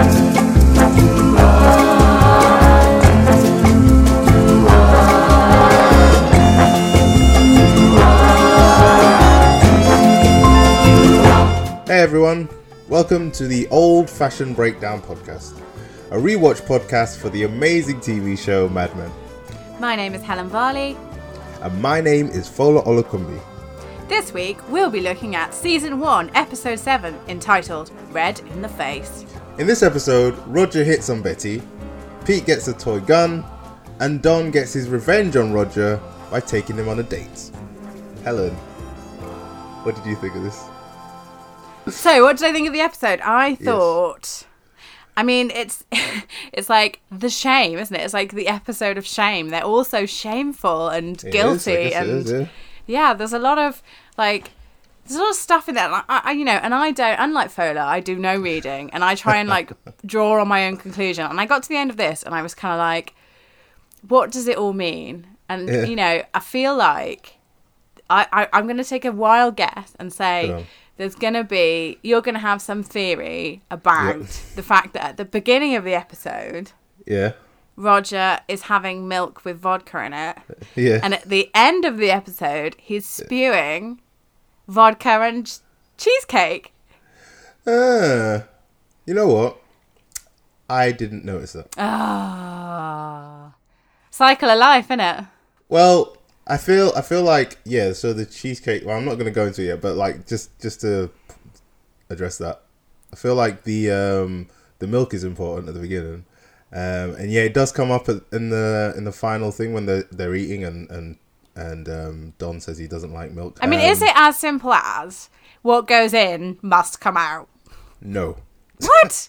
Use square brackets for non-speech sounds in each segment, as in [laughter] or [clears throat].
Hey everyone, welcome to the Old Fashioned Breakdown Podcast, a rewatch podcast for the amazing TV show Mad Men. My name is Helen Varley. And my name is Fola Olukumbi. This week we'll be looking at season 1, episode 7, entitled Red in the Face. In this episode, Roger hits on Betty, Pete gets a toy gun, and Don gets his revenge on Roger by taking him on a date. Helen, what did you think of this? So, what did I think of the episode? I thought I mean, it's [laughs] it's like the shame, isn't it? It's like the episode of shame. They're all so shameful and It is, guilty it and is, yeah. yeah, there's a lot of like there's a lot of stuff in there. Like, I, I, you know, and I don't, unlike Fola, I do no reading, and I try and like [laughs] draw on my own conclusion. And I got to the end of this, and I was kind of like, what does it all mean? And Yeah. you know, I feel like I, I I'm going to take a wild guess and say. Go. There's gonna be you're gonna have some theory about Yep. the fact that at the beginning of the episode, Yeah, Roger is having milk with vodka in it, yeah. and at the end of the episode, he's spewing vodka and cheesecake. Ah, you know what? I didn't notice that. Ah, cycle of life, innit? Well, I feel I feel like yeah. So the cheesecake. Well, I'm not gonna go into it yet, but like just just to address that, I feel like the um the milk is important at the beginning, um and yeah, it does come up in the in the final thing when they're they're eating and and and um Don says he doesn't like milk. I mean, Um, is it as simple as what goes in must come out? No. What?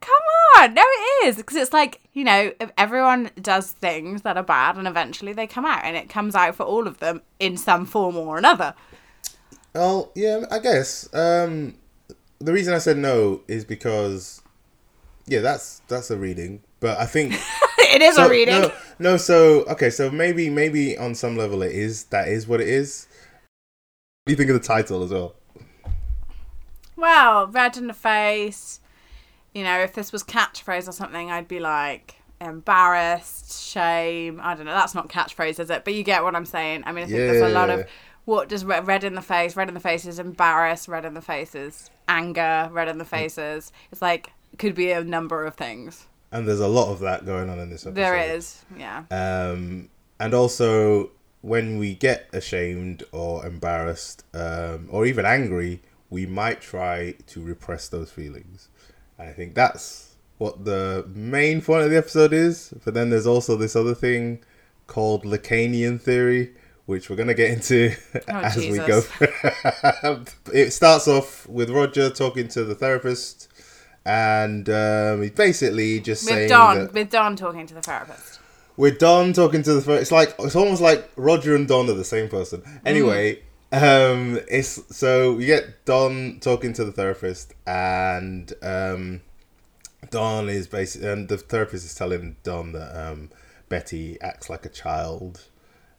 Come on, no, it is because it's like you know, if everyone does things that are bad, and eventually they come out, and it comes out for all of them in some form or another. Well, yeah, I guess. Um, the reason I said no is because, yeah, that's that's a reading. But I think [laughs] it is so, a reading. No, no, so okay, so maybe maybe on some level it is that is what it is. What do you think of the title as well? Well, red in the face. You know, if this was catchphrase or something, I'd be like embarrassed, shame. I don't know. That's not catchphrase, is it? But you get what I'm saying. I mean, I think there's a lot of what does red, red in the face? Red in the face is embarrassed. Red in the face is anger. Red in the hmm. faces. It's like could be a number of things. And there's a lot of that going on in this episode. There is, yeah. Um, and also when we get ashamed or embarrassed um, or even angry, we might try to repress those feelings. And I think that's what the main point of the episode is. But then there's also this other thing called Lacanian theory, which we're going to get into [laughs] as we go. [laughs] it starts off with Roger talking to the therapist. And um, basically just saying With Don, that with Don talking to the therapist. with Don talking to the therapist, it's like it's almost like Roger and Don are the same person. Anyway, um, it's so we get Don talking to the therapist, and um, Don is basically, and the therapist is telling Don that um, Betty acts like a child,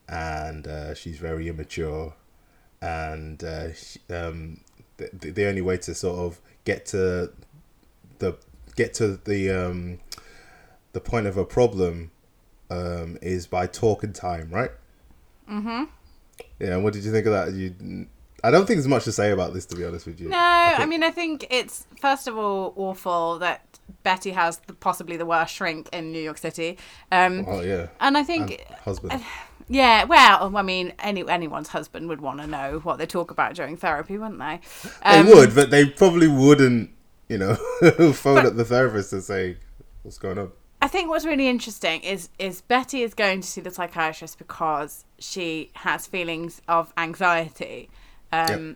and uh, she's very immature, and uh, she, um, the, the only way to sort of get to the get to the um, the point of a problem um, is by talking time, right? Mm-hmm. Yeah. And what did you think of that? You, I don't think there's much to say about this, to be honest with you. No, I, mean, I think it's first of all awful that Betty has the, possibly the worst shrink in New York City. Um, Oh yeah. and I think, And husband. yeah, well, I mean, any anyone's husband would want to know what they talk about during therapy, wouldn't they? they Um, would, but they probably wouldn't. You know, [laughs] phone up the therapist and say, "What's going on?" I think what's really interesting is is Betty is going to see the psychiatrist because she has feelings of anxiety, um,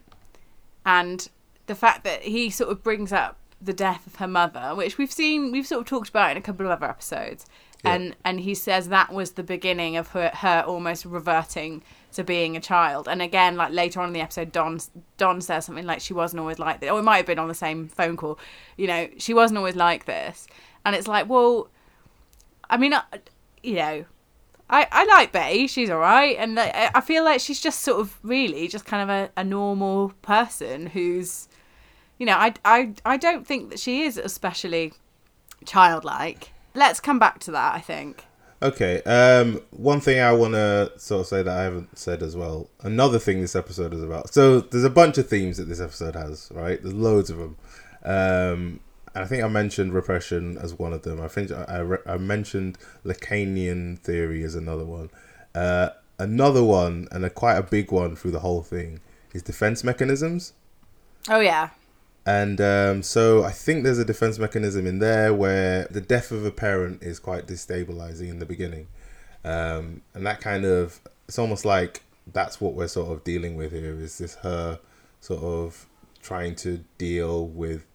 and the fact that he sort of brings up the death of her mother, which we've seen, we've sort of talked about in a couple of other episodes, Yeah. and and he says that was the beginning of her her almost reverting to being a child. And again, like later on in the episode, Don Don says something like she wasn't always like this, or it might have been on the same phone call. You know, she wasn't always like this, and it's like, well, I mean, I, you know, I, I like Betty. She's all right, and I I feel like she's just sort of really just kind of a, a normal person who's, you know, I, I, I don't think that she is especially childlike. Let's come back to that. I think. Okay. Um, one thing I want to sort of say that I haven't said as well. Another thing this episode is about. So there's a bunch of themes that this episode has. Right. There's loads of them. Um, and I think I mentioned repression as one of them. I think I, I, re- I mentioned Lacanian theory as another one. Uh, another one, and a quite a big one through the whole thing, is defense mechanisms. Oh yeah. And um, so I think there's a defense mechanism in there where the death of a parent is quite destabilizing in the beginning. Um, and that kind of, it's almost like that's what we're sort of dealing with here is this her sort of trying to deal with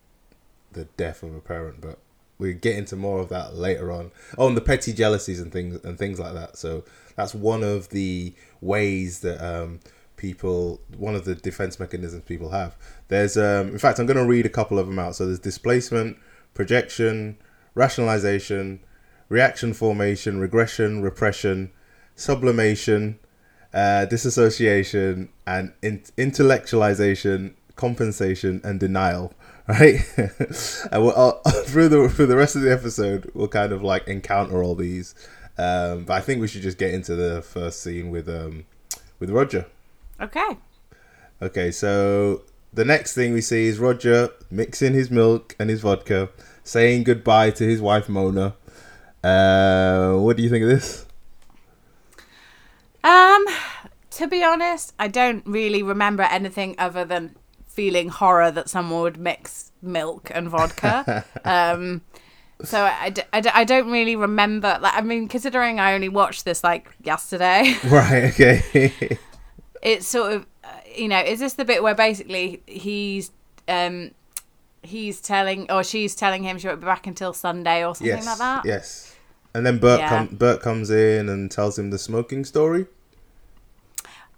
the death of a parent. But we get into more of that later on. Oh, and the petty jealousies and things and things like that. So that's one of the ways that um, people one of the defense mechanisms people have. There's um in fact i'm going to read a couple of them out. So there's displacement projection rationalization reaction formation regression repression sublimation uh, disassociation and in- intellectualization compensation and denial [laughs] right? And we'll, [laughs] through the through the rest of the episode we'll kind of like encounter all these. Um, but i think we should just get into the first scene with um with roger Okay. Okay, so the next thing we see is Roger mixing his milk and his vodka, saying goodbye to his wife Mona. Uh, what do you think of this? Um, to be honest, I don't really remember anything other than feeling horror that someone would mix milk and vodka. [laughs] um, so I, d- I, d- I don't really remember. Like, I mean, considering I only watched this like yesterday, Right. Okay. [laughs] it's sort of, uh, you know, is this the bit where basically he's, um, he's telling or she's telling him she won't be back until Sunday or something yes. like that? Yes. And then Bert Yeah. com- Bert comes in and tells him the smoking story.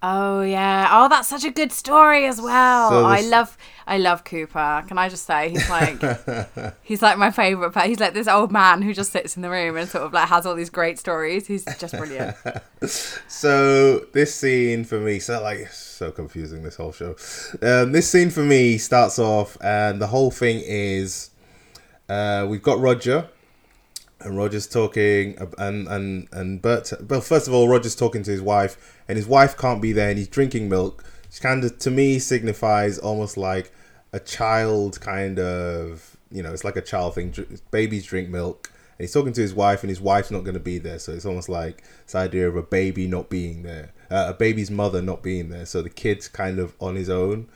Oh yeah. Oh, that's such a good story as well. So I love I love Cooper. Can I just say he's like [laughs] he's like my favorite part. He's like this old man who just sits in the room and sort of like has all these great stories. He's just brilliant. [laughs] So this scene for me, so like so confusing. This whole show. Um, this scene for me starts off, and the whole thing is, uh, we've got Roger, and Roger's talking, and and and Bert. Well, first of all, Roger's talking to his wife, and his wife can't be there, and he's drinking milk. Which kind of to me signifies almost like a child kind of, you know, it's like a child thing. Babies drink milk. And he's talking to his wife, and his wife's not going to be there. So it's almost like this idea of a baby not being there, uh, a baby's mother not being there. So the kid's kind of on his own,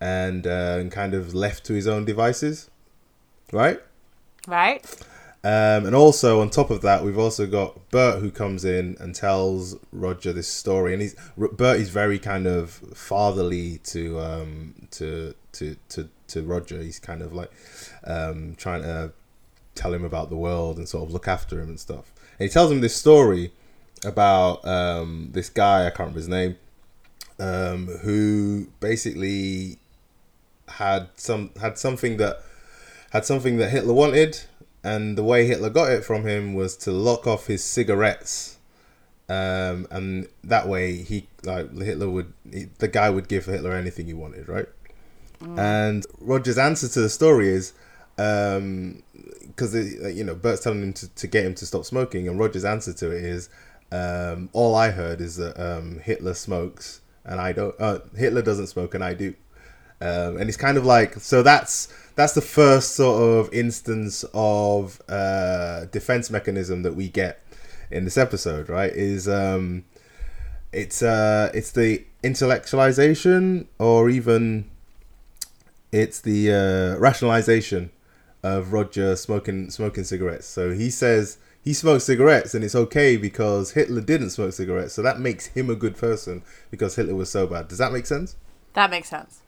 and uh, and kind of left to his own devices, right? Right? Um, and also on top of that, we've also got Bert who comes in and tells Roger this story, and he's Bert is very kind of fatherly to um, to to to to Roger. He's kind of like um, trying to tell him about the world and sort of look after him and stuff. And he tells him this story about um, this guy I can't remember his name, um, who basically had some had something that had something that Hitler wanted, and the way Hitler got it from him was to lock off his cigarettes, um, and that way he like Hitler would he, the guy would give Hitler anything he wanted, right? And Roger's answer to the story is, because you know Bert's telling him to, to get him to stop smoking, and Roger's answer to it is, um, all I heard is that um, Hitler smokes and I don't. Uh, Hitler doesn't smoke and I do um, and it's kind of like so that's that's the first sort of instance of uh, defense mechanism that we get in this episode right? Is um, it's uh, it's the intellectualization or even it's the uh, rationalization of Roger smoking smoking cigarettes. So he says he smokes cigarettes and it's okay because Hitler didn't smoke cigarettes. So that makes him a good person because Hitler was so bad. Does that make sense? That makes sense.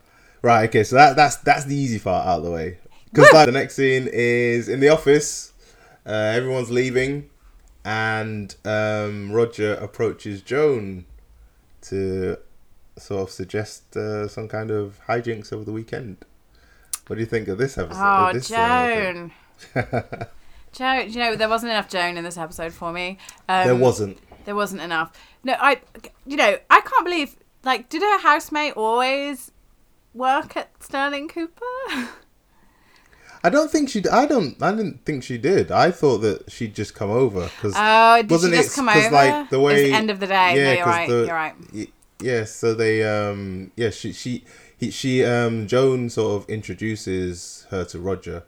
Right. Okay. So that that's that's the easy part out of the way. Because like, the next scene is in the office. Uh, everyone's leaving, and um, Roger approaches Joan to sort of suggest uh, some kind of hijinks over the weekend. What do you think of this episode? Oh, this, uh. Joan. [laughs] Joan, you know, there wasn't enough Joan in this episode for me. Um, there wasn't. There wasn't enough. No, I, you know, I can't believe. Like, did her housemate always work at Sterling Cooper? I don't think she. I don't. I didn't think she did. I thought that she'd just come over because Oh, did wasn't she it just come 'cause, over? like the way end of the day. no, you're right. the- you're right. y- yeah, so they um yeah she she he, she um Joan sort of introduces her to Roger,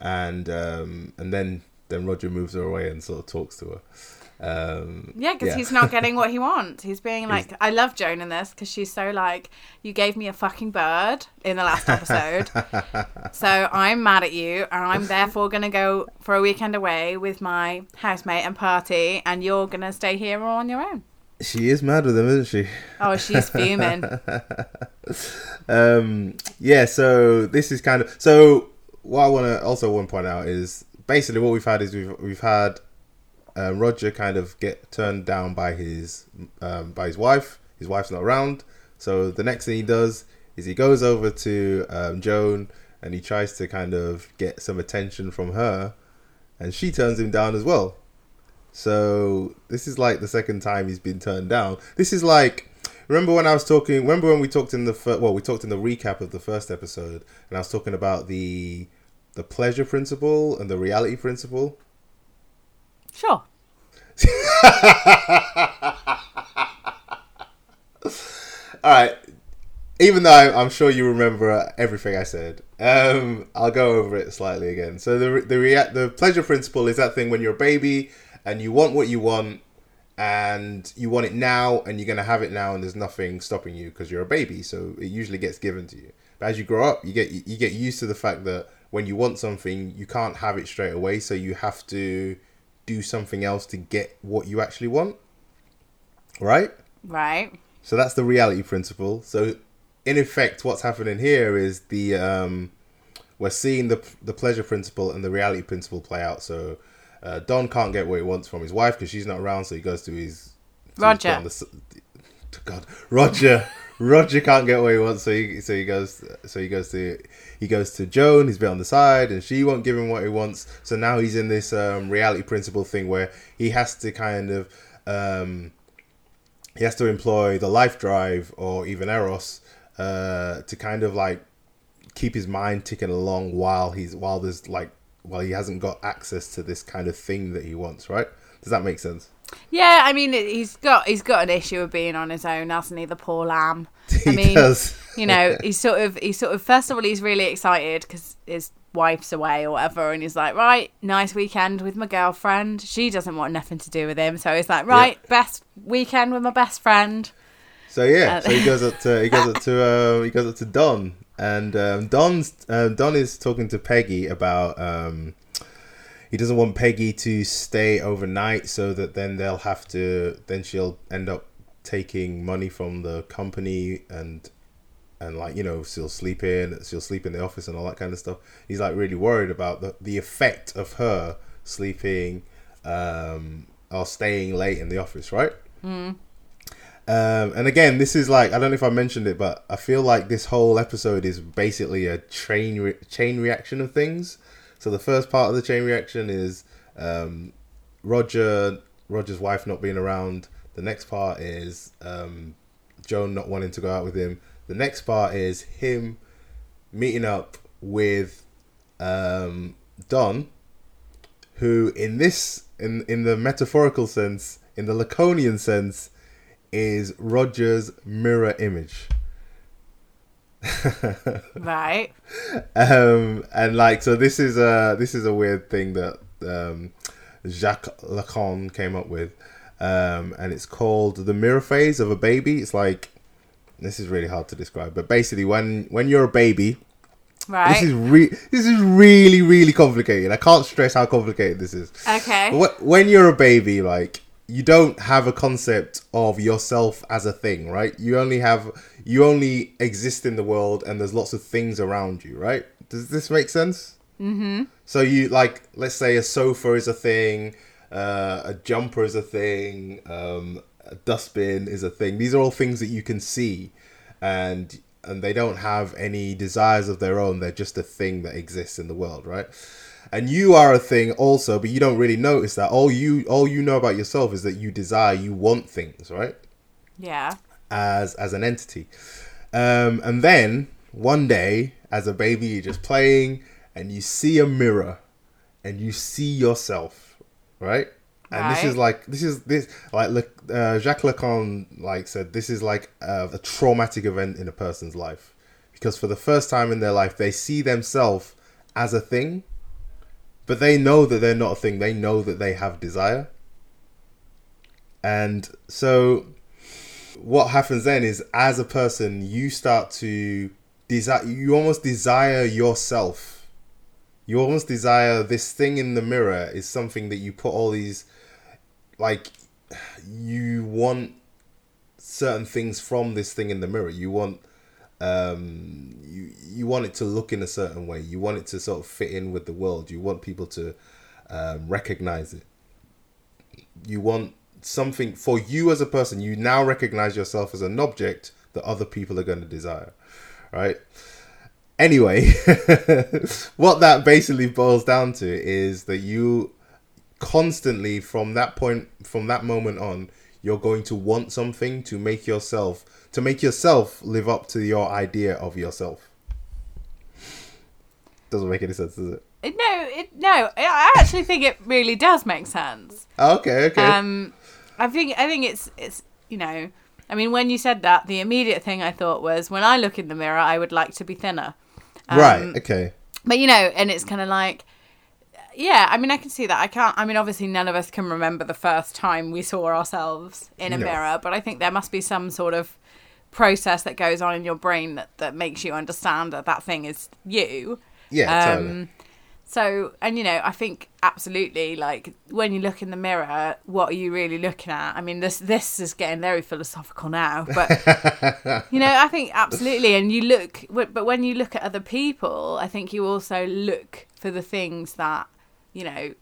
and um and then then Roger moves her away and sort of talks to her. Um, Yeah, because he's not getting what he wants. He's being [laughs] like, I love Joan in this because she's so like, you gave me a fucking bird in the last episode, [laughs] so I'm mad at you, and I'm therefore gonna go for a weekend away with my housemate and party, and you're gonna stay here all on your own. She is mad with him, isn't she? Oh, she's fuming. [laughs] um yeah so this is kind of so what i want to also want to point out is basically what we've had is we've we've had um, roger kind of get turned down by his um, by his wife his wife's not around so the next thing he does is he goes over to um, joan and he tries to kind of get some attention from her and she turns him down as well so this is like the second time he's been turned down. This is like remember when I was talking. Remember when we talked in the fir- well, we talked in the recap of the first episode, and I was talking about the the pleasure principle and the reality principle. Sure. [laughs] All right. Even though I'm sure you remember everything I said, um, I'll go over it slightly again. So the the rea- the pleasure principle is that thing when you're a baby and you want what you want, and you want it now, and you're gonna have it now, and there's nothing stopping you because you're a baby. So it usually gets given to you. But as you grow up, you get you get used to the fact that when you want something, you can't have it straight away. So you have to do something else to get what you actually want. Right. Right. So that's the reality principle. So in effect, what's happening here is the um, we're seeing the the pleasure principle and the reality principle play out. So uh, Don can't get what he wants from his wife because she's not around. So he goes to his to his Roger. the God, Roger. [laughs] Roger can't get what he wants, so he so he goes so he goes to he goes to Joan. He's bit on the side, and she won't give him what he wants. So now he's in this um, reality principle thing where he has to kind of um, he has to employ the life drive or even eros uh, to kind of like keep his mind ticking along while he's while there's like while he hasn't got access to this kind of thing that he wants right does that make sense Yeah, I mean, he's got he's got an issue of being on his own, hasn't he? The poor lamb. [laughs] I mean, does. you know, [laughs] he's sort of he's sort of first of all he's really excited because his wife's away or whatever, and he's like, right, nice weekend with my girlfriend. She doesn't want nothing to do with him, so he's like, right, best weekend with my best friend. So yeah, Uh, so he goes up to he goes up to um, he goes up to Don, and um, Don's um, Don is talking to Peggy about um, he doesn't want Peggy to stay overnight, so that then they'll have to then she'll end up taking money from the company and and like you know she'll sleep in she'll sleep in the office and all that kind of stuff. He's like really worried about the the effect of her sleeping um, or staying late in the office, right? Um, and again, this is like I don't know if I mentioned it, but I feel like this whole episode is basically a chain re- chain reaction of things. So the first part of the chain reaction is um, Roger Roger's wife not being around. The next part is um, Joan not wanting to go out with him. The next part is him meeting up with um, Don, who in this in in the metaphorical sense, in the Lacanian sense, is Roger's mirror image. [laughs] Right. um, and like so, this is a this is a weird thing that um, Jacques Lacan came up with, um, and it's called the mirror phase of a baby. It's like this is really hard to describe, but basically, when when you're a baby, Right. this is re- this is really really complicated. I can't stress how complicated this is. okay. Wh- when you're a baby, like you don't have a concept of yourself as a thing, right? You only have you only exist in the world, and there's lots of things around you, right? Does this make sense? Mm-hmm. So you like, let's say a sofa is a thing, uh, a jumper is a thing, um, a dustbin is a thing. These are all things that you can see, and and they don't have any desires of their own. They're just a thing that exists in the world, right? and you are a thing also but you don't really notice that all you all you know about yourself is that you desire you want things right Yeah. As as an entity um and then one day as a baby you're just playing and you see a mirror and you see yourself, right? And this is like this is this like look uh, Jacques Lacan like said this is like uh, a traumatic event in a person's life because for the first time in their life they see themselves as a thing, but they know that they're not a thing. They know that they have desire, and so what happens then is as a person you start to desire you almost desire yourself. You almost desire this thing in the mirror is something that you put all these like you want certain things from this thing in the mirror. You want um you you want it to look in a certain way. You want it to sort of fit in with the world. You want people to um, recognize it. You want something for you as a person you now recognize yourself as an object that other people are going to desire right anyway [laughs] what that basically boils down to is that you constantly from that point from that moment on you're going to want something to make yourself to make yourself live up to your idea of yourself doesn't make any sense does it no, it, no. I actually think it really does make sense. okay okay Um, I think I think it's it's you know, I mean, when you said that, the immediate thing I thought was, when I look in the mirror, I would like to be thinner. Um, right okay But you know, and it's kind of like, yeah. I mean, I can see that. I can't. I mean, obviously, none of us can remember the first time we saw ourselves in a No. mirror. But I think there must be some sort of process that goes on in your brain that that makes you understand that that thing is you. yeah Um, totally. So, and you know, I think absolutely, like when you look in the mirror, what are you really looking at? I mean, this this is getting very philosophical now, but [laughs] you know, I think absolutely. And you look, but when you look at other people, I think you also look for the things that you know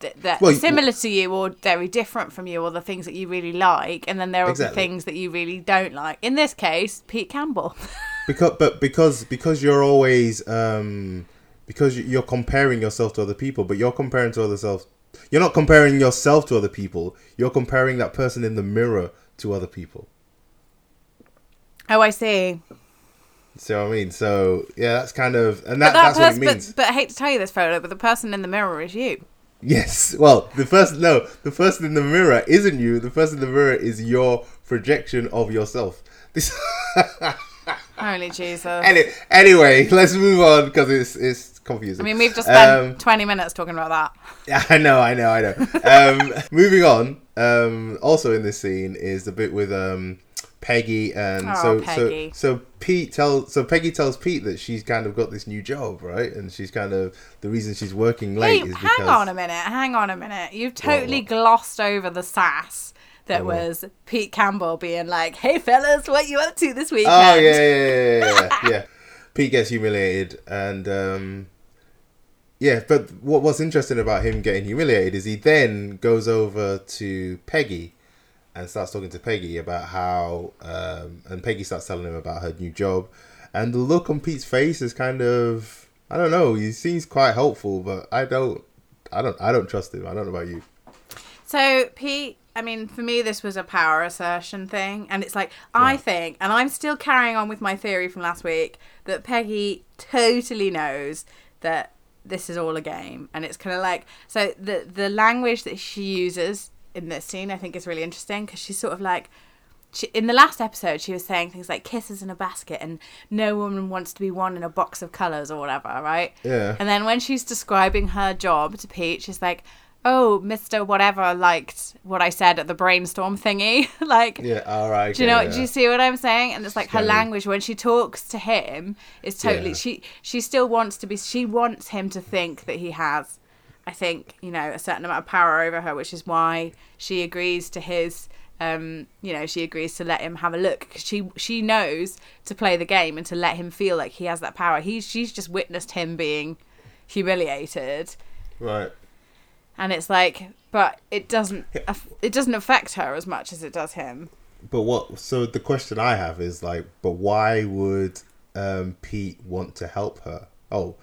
that, that Well, similar to you or very different from you, or the things that you really like, and then there are Exactly. the things that you really don't like. In this case, Pete Campbell. [laughs] because but because because you're always um because you- you're comparing yourself to other people but you're comparing to other self you're not comparing yourself to other people. You're comparing that person in the mirror to other people. Oh, I see. see what i mean? So yeah that's kind of and But that, that's what it means But, but I hate to tell you this, Fola, but the person in the mirror is you. yes. Well the first no the person in the mirror isn't you. The person in the mirror is your projection of yourself. This [laughs] Holy Jesus. Any, anyway let's move on because it's it's confusing I mean, we've just spent Um, 20 minutes talking about that. [laughs] Yeah, I know, I know, I know. Um, [laughs] moving on. Um, also in this scene is the bit with um, Peggy and Oh, so Peggy. so so Pete tells so Peggy tells Pete that she's kind of got this new job, right? And she's kind of the reason she's working late Wait, is because hang on a minute. Hang on a minute. You've totally what? glossed over the sass that What, what? was Pete Campbell being like, hey, fellas, what you up to this weekend? Oh yeah, yeah, yeah, yeah, yeah, yeah. [laughs] Pete gets humiliated, and um, yeah. But what what's interesting about him getting humiliated is he then goes over to Peggy and starts talking to Peggy about how, um, and Peggy starts telling him about her new job, and the look on Pete's face is kind of, I don't know. He seems quite hopeful, but I don't, I don't, I don't trust him. I don't know about you. So Pete, I mean, for me, this was a power assertion thing, and it's like I think, and I'm still carrying on with my theory from last week that Peggy totally knows that this is all a game, and it's kind of like so the the language that she uses in this scene, I think, is really interesting because she's sort of like. She, in the last episode, she was saying things like kisses in a basket and no woman wants to be one in a box of colours or whatever, right? Yeah. And then when she's describing her job to Pete, she's like, "Oh, Mister Whatever liked what I said at the brainstorm thingy." [laughs] like, Yeah. All right. do you know? okay, Do you see what I'm saying? And it's like her language when she talks to him is totally. Yeah. She she still wants to be. She wants him to think that he has. I think you know a certain amount of power over her, which is why she agrees to his. Um, you know, she agrees to let him have a look 'cause she she knows to play the game and to let him feel like he has that power. He's she's just witnessed him being humiliated, Right. And it's like, but it doesn't aff- it doesn't affect her as much as it does him. But what? So the question I have is like, but why would um, Pete want to help her? Oh,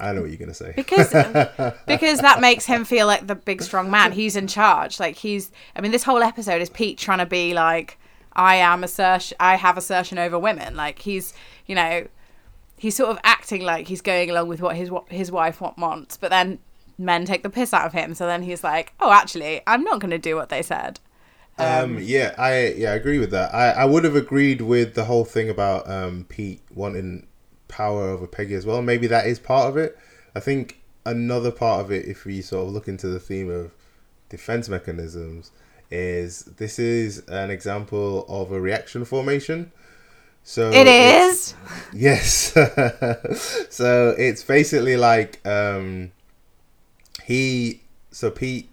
I know what you're gonna say. because [laughs] because that makes him feel like the big strong man. He's in charge. Like he's. I mean, this whole episode is Pete trying to be like, I am assertion. I have assertion over women. Like he's, you know, he's sort of acting like he's going along with what his his wife wa- wants, but then men take the piss out of him. So then he's like, "Oh, actually, I'm not going to do what they said." Um, yeah, I yeah, I agree with that. I, I would have agreed with the whole thing about um, Pete wanting power over Peggy as well. Maybe that is part of it. I think another part of it, if we sort of look into the theme of defense mechanisms, is this is an example of a reaction formation. So it's- [laughs] Yes. [laughs] so it's basically like um he so Pete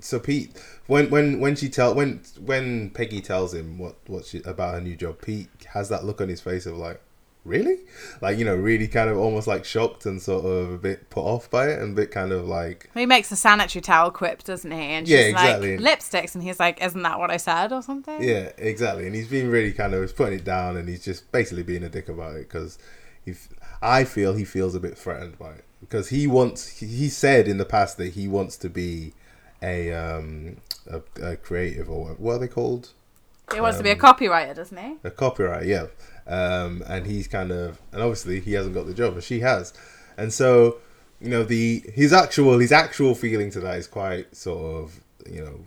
so Pete when when when she tell when when Peggy tells him what what she about her new job, Pete has that look on his face of like really like you know really kind of almost like shocked and sort of a bit put off by it and a bit kind of like He makes a sanitary towel quip, doesn't he? And she's Yeah, exactly. like, lipsticks. And he's like, isn't that what I said or something? Yeah, exactly. And he's been really kind of he's putting it down, and he's just basically being a dick about it because he, I feel he feels a bit threatened by it because he wants. He said in the past that he wants to be a um a, a creative or what, what are they called? He wants to be a Um, copywriter, doesn't he? A copyright, yeah. Um, and he's kind of and obviously he hasn't got the job, but she has, and so you know the his actual his actual feeling to that is quite sort of you know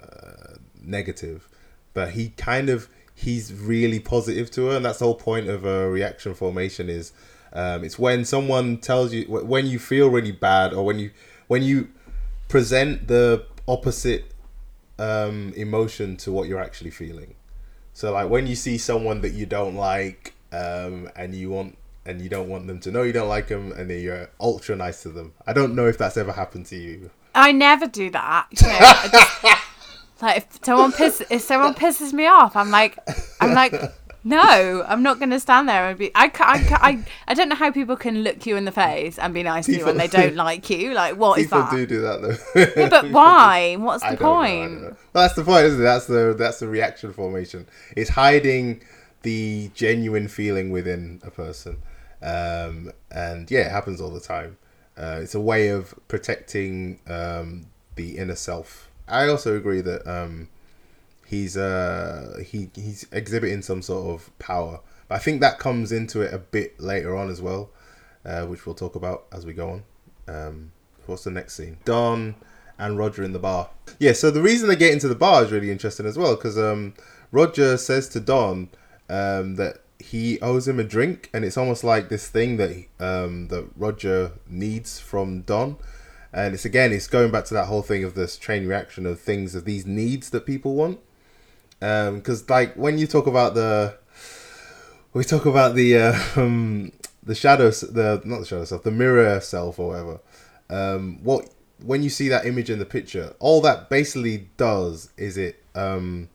uh, negative, but he kind of he's really positive to her, and that's the whole point of a reaction formation is um, it's when someone tells you when you feel really bad or when you when you present the opposite um, emotion to what you're actually feeling. So like when you see someone that you don't like, um, and you want and you don't want them to know you don't like them, and then you're ultra nice to them. I don't know if that's ever happened to you. I never do that. [laughs] Just- like if someone piss if someone pisses me off, I'm like I'm like no, I'm not going to stand there and be. I, ca- I, ca- I, I don't know how people can look you in the face and be nice to you when they don't like you. Like, what is that? People do do that though. Yeah, but [laughs] why? What's the don't know, I point? know. That's the point, isn't it? That's the that's the reaction formation. It's hiding the genuine feeling within a person, um, and yeah, it happens all the time. Uh, it's a way of protecting um, the inner self. I also agree that um, he's uh, he he's exhibiting some sort of power, but I think that comes into it a bit later on as well, uh, which we'll talk about as we go on. Um, what's the next scene? Don and Roger in the bar. Yeah, so the reason they get into the bar is really interesting as well because um, Roger says to Don um, that he owes him a drink, and it's almost like this thing that um, that Roger needs from Don. And it's again, it's going back to that whole thing of this chain reaction of things of these needs that people want. Because like when you talk about the, we talk about the uh, [laughs] um, the shadows the not the shadow self, the mirror self or whatever. Um, what when you see that image in the picture, all that basically does is it um,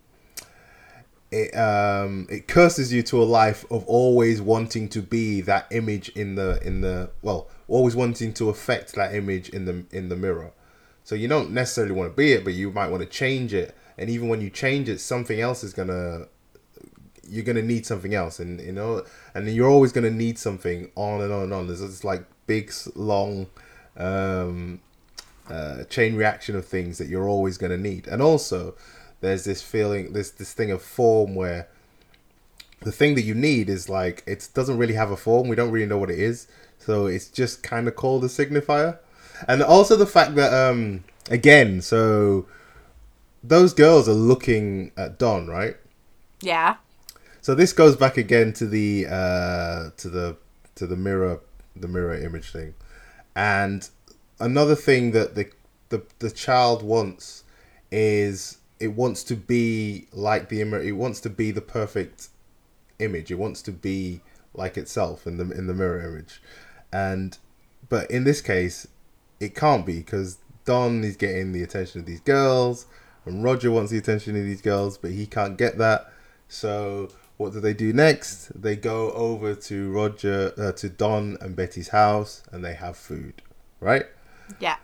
it um, it curses you to a life of always wanting to be that image in the in the well, always wanting to affect that image in the in the mirror. So you don't necessarily want to be it, but you might want to change it. And even when you change it, something else is gonna you're gonna need something else, and you know, and you're always gonna need something on and on and on. There's this like big, long um, uh, chain reaction of things that you're always gonna need. And also, there's this feeling, this this thing of form where the thing that you need is like it doesn't really have a form. We don't really know what it is, so it's just kind of called a signifier. And also the fact that um again, so those girls are looking at Don, right? Yeah. So this goes back again to the uh, to the to the mirror the mirror image thing, and another thing that the the the child wants is it wants to be like the image. It wants to be the perfect image. It wants to be like itself in the in the mirror image, and but in this case, it can't be because Don is getting the attention of these girls, and Roger wants the attention of these girls, but he can't get that. So what do they do next? They go over to Roger, uh, to Don and Betty's house, and they have food, right? Yeah.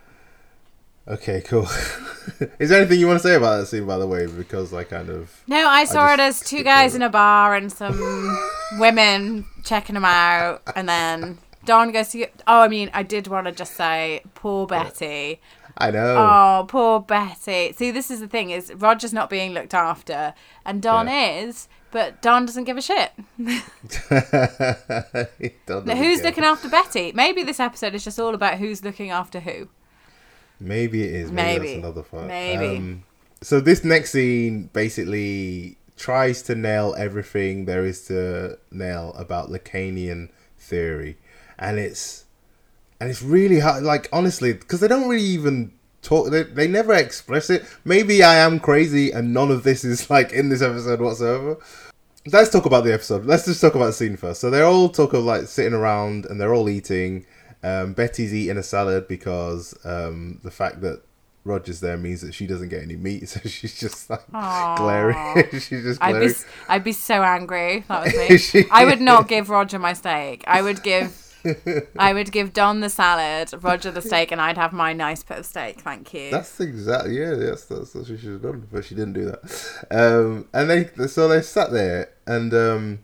Okay, cool. [laughs] Is there anything you want to say about that scene, by the way? Because I kind of No, I saw just it as two guys in a bar and some [laughs] women checking them out, and then Don goes to. Get, oh, I mean, I did want to just say, poor Betty. I know. Oh, poor Betty. See, this is the thing: is Roger's not being looked after, and Don Yeah. is. But Don doesn't give a shit. [laughs] Now, who's looking after Betty? Maybe this episode is just all about who's looking after who. Maybe it is. Maybe, Maybe. that's another part. Maybe. Um, so this next scene basically tries to nail everything there is to nail about Lacanian theory, and it's and it's really hard. Like honestly, because they don't really even talk. They, they never express it. Maybe I am crazy, and none of this is like in this episode whatsoever. Let's talk about the episode. Let's just talk about the scene first. So they're all talk of like sitting around and they're all eating. Um, Betty's eating a salad because um, the fact that Roger's there means that she doesn't get any meat, [laughs] so she's just like Aw. glaring. [laughs] she's just I'd glaring. be, s- I'd be so angry. That was [laughs] me. She- I would not give Roger my steak. I would give, [laughs] I would give Don the salad, Roger the steak, and I'd have my nice bit of steak. Thank you. That's exactly yeah. That's that's what she should have done, but she didn't do that. Um, and they so they sat there and um,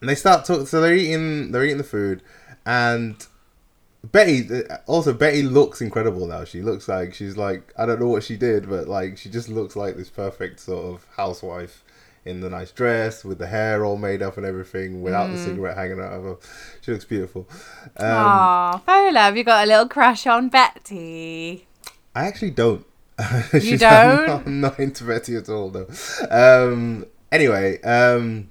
and they start talking. So they're eating they're eating the food, and Betty also Betty looks incredible now. She looks like she's like I don't know what she did, but like she just looks like this perfect sort of housewife in the nice dress with the hair all made up and everything, without the cigarette hanging out of her. She looks beautiful. Um, Aw, Fola, have you got a little crush on Betty? I actually don't. [laughs] You She's- don't? I'm not, I'm not into Betty at all, though. Um, anyway, um,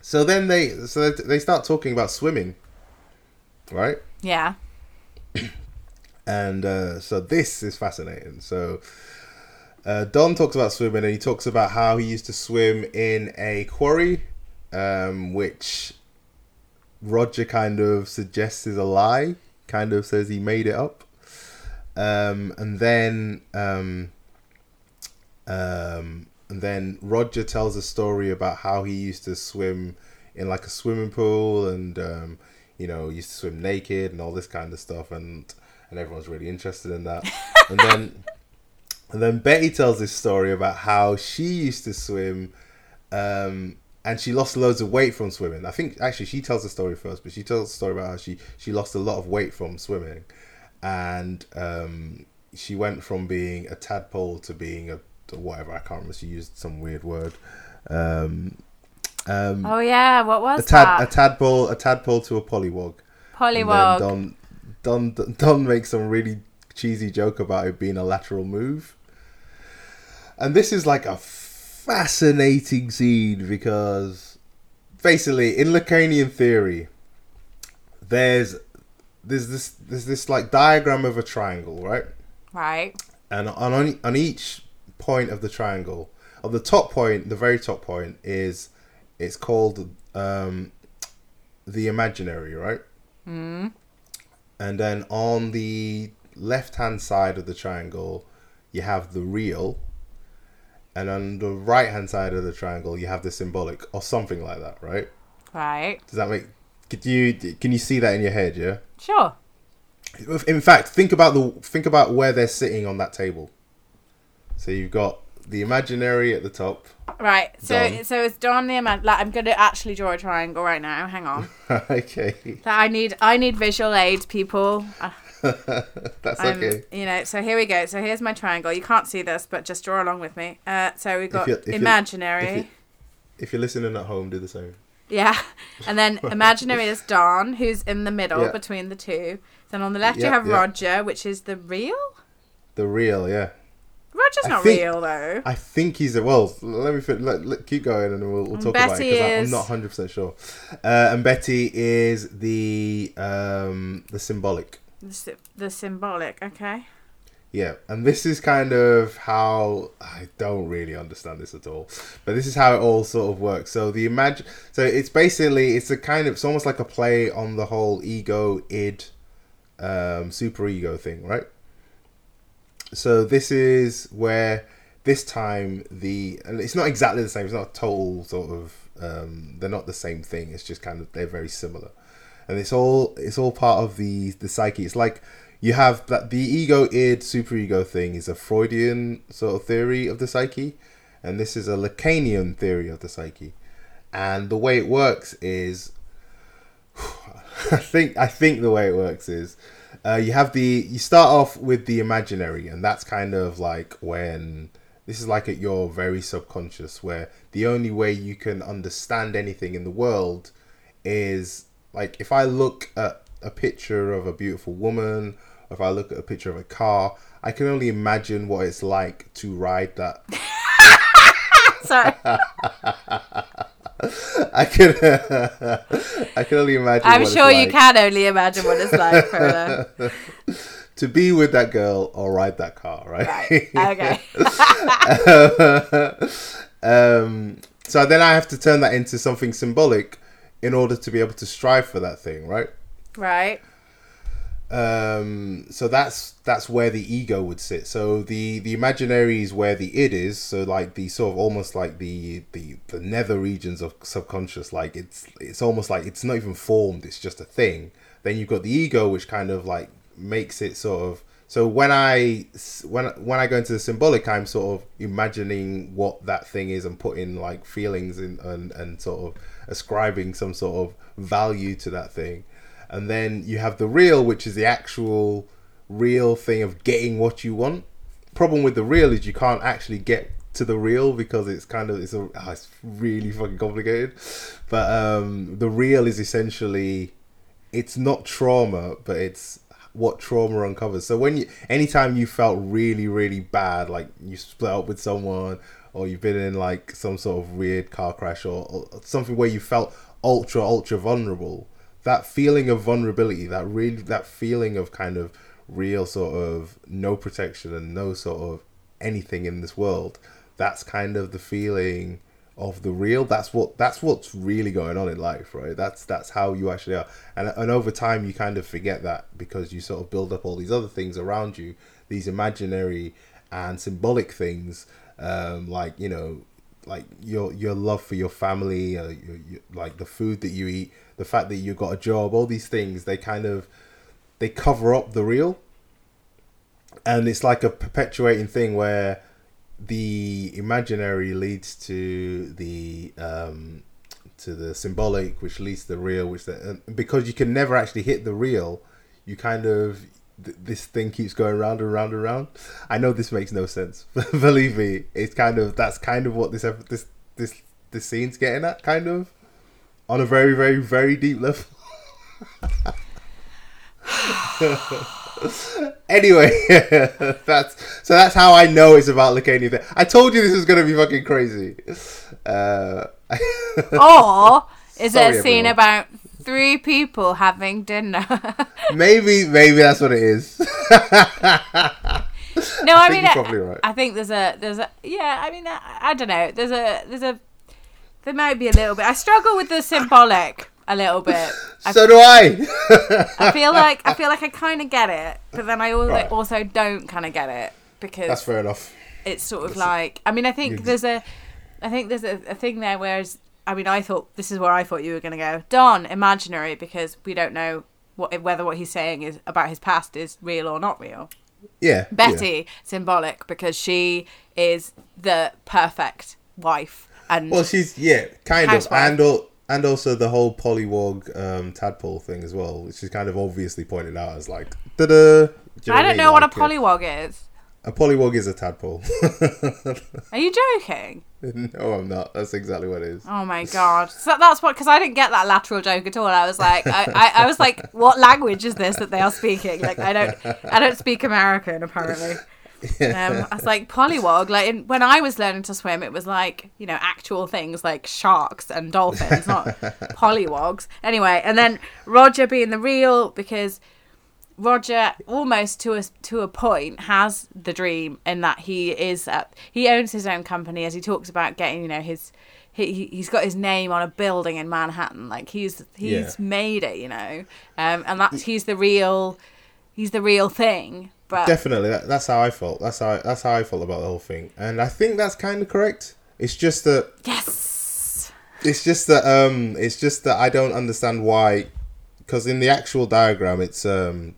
so then they so they, they start talking about swimming, right? Yeah. [clears throat] And uh, so this is fascinating. So uh, Don talks about swimming, and he talks about how he used to swim in a quarry, um, which Roger kind of suggests is a lie. Kind of says he made it up. Um, and then um, um, and then Roger tells a story about how he used to swim in like a swimming pool and um, you know used to swim naked and all this kind of stuff and and everyone's really interested in that and then [laughs] and then Betty tells this story about how she used to swim um, and she lost loads of weight from swimming. I think actually she tells the story first, but she tells the story about how she she lost a lot of weight from swimming, and um, she went from being a tadpole to being a whatever I can't remember. She used some weird word. Um, um, Oh yeah. What was a tad a tadpole a tadpole to a pollywog. Pollywog. Don Don Don makes some really cheesy joke about it being a lateral move. And this is like a fascinating scene because basically in Lacanian theory there's there's this there's this like diagram of a triangle, right? Right. and on on, on each point of the triangle, on the top point, the very top point is it's called um, the imaginary, right? Mm. And then on the left hand side of the triangle, you have the real, and on the right hand side of the triangle, you have the symbolic or something like that, right? Right. Does that make? Could you can you see that in your head? Yeah. Sure. In fact, think about the think about where they're sitting on that table. So you've got the imaginary at the top. Right. So Don. so it's Don the amount. Like I'm gonna actually draw a triangle right now. Hang on. [laughs] okay, That I need I need visual aids, people. Ah. [laughs] That's I'm, okay. You know. So here we go. So here's my triangle. You can't see this, but just draw along with me. Uh, so we've got if you- imaginary. if you- If you're listening at home, do the same. Yeah, and then [laughs] imaginary is Don, who's in the middle Yeah. between the two. Then on the left you have yeah. Roger, which is the real. The real, yeah. Roger's I not think- real though. I think he's a well. Let me let, let- keep going, and we'll, we'll And talk about it Betty because I'm not 100 percent sure. Uh, and Betty is the um the symbolic. The, the symbolic. Okay. Yeah, and this is kind of how I don't really understand this at all, but this is how it all sort of works. So the imagine, so it's basically it's a kind of it's almost like a play on the whole ego id, um, super ego thing, right? So this is where this time the and it's not exactly the same. It's not a total sort of um, they're not the same thing. It's just kind of they're very similar, and it's all it's all part of the the psyche. It's like you have that the ego id superego thing is a Freudian sort of theory of the psyche, and this is a Lacanian theory of the psyche. And the way it works is, [sighs] I think I think the way it works is, uh, you have the you start off with the imaginary, and that's kind of like when this is like at your very subconscious where the only way you can understand anything in the world is like if I look at a picture of a beautiful woman, or if I look at a picture of a car, I can only imagine what it's like to ride that. [laughs] Sorry. [laughs] I can [laughs] I can only imagine. I'm sure you like can only imagine what it's like for to be with that girl or ride that car, right? Right. Okay. um, so then I have to turn that into something symbolic in order to be able to strive for that thing, right? right. um so that's that's where the ego would sit so the the imaginary is where the id is so like the sort of almost like the the the nether regions of subconscious like it's it's almost like it's not even formed it's just a thing then you've got the ego which kind of like makes it sort of so when I when when i go into the symbolic i'm sort of imagining what that thing is and putting like feelings in and and sort of ascribing some sort of value to that thing. And then you have the real which is the actual real thing of getting what you want. Problem with the real is you can't actually get to the real because it's kind of it's a oh, it's really fucking complicated. But um the real is essentially it's not trauma but it's what trauma uncovers. So when you anytime you felt really really bad like you split up with someone or you've been in like some sort of weird car crash or, or something where you felt ultra ultra vulnerable that feeling of vulnerability that really that feeling of kind of real sort of no protection and no sort of anything in this world that's kind of the feeling of the real that's what that's what's really going on in life right? That's that's how you actually are. And and over time you kind of forget that because you sort of build up all these other things around you these imaginary and symbolic things um like you know like your your love for your family uh, your, your, like the food that you eat the fact that you got a job all these things they kind of they cover up the real. And it's like a perpetuating thing where the imaginary leads to the um to the symbolic which leads to the real which the, because you can never actually hit the real you kind of th- this thing keeps going round and round and round i know this makes no sense [laughs] believe me it's kind of that's kind of what this this this this scene's getting at kind of on a very very very deep level [laughs] anyway, [laughs] that's so that's how I know it's about Lacania. There, I told you this was gonna be fucking crazy. Uh, Or is Sorry, it a scene everyone. about three people having dinner? [laughs] maybe, maybe that's what it is. [laughs] no, I, think mean, I, probably right. I think there's a there's a yeah. I mean, I, I don't know. There's a there's a there might be a little bit. I struggle with the symbolic a little bit. [laughs] I, so do I. I feel like I feel like I kind of get it, but then I also, Right. also don't kind of get it because that's fair enough. it's sort of like I mean I think there's a I think there's a, a thing there whereas I mean I thought this is where I thought you were going to go Don imaginary because we don't know what whether what he's saying is about his past is real or not real Yeah. Betty symbolic because she is the perfect wife and Well, she's yeah, kind Housewife. of, and al- and also the whole polywog um, tadpole thing as well, which is kind of obviously pointed out as like, da-da. You I I don't know what a Like, uh, polywog is A polywog is a tadpole. [laughs] are you joking no, I'm not. That's exactly what it is. Oh my god! So that's what because I didn't get that lateral joke at all. I was like, I, I, I was like, what language is this that they are speaking? Like, I don't, I don't speak American apparently. [laughs] Um, I was like polywog. Like in, when I was learning to swim, it was like you know actual things like sharks and dolphins, not [laughs] polywogs. Anyway, and then Roger being the real because Roger almost to a to a point has the dream in that he is uh, he owns his own company as he talks about getting you know his he he- he's got his name on a building in Manhattan like he's he's Yeah. made it you know um and that's he's the real he's the real thing but Definitely, that, that's how I felt. That's how that's how I felt about the whole thing, and I think that's kind of correct. It's just that yes it's just that um it's just that I don't understand why because in the actual diagram it's um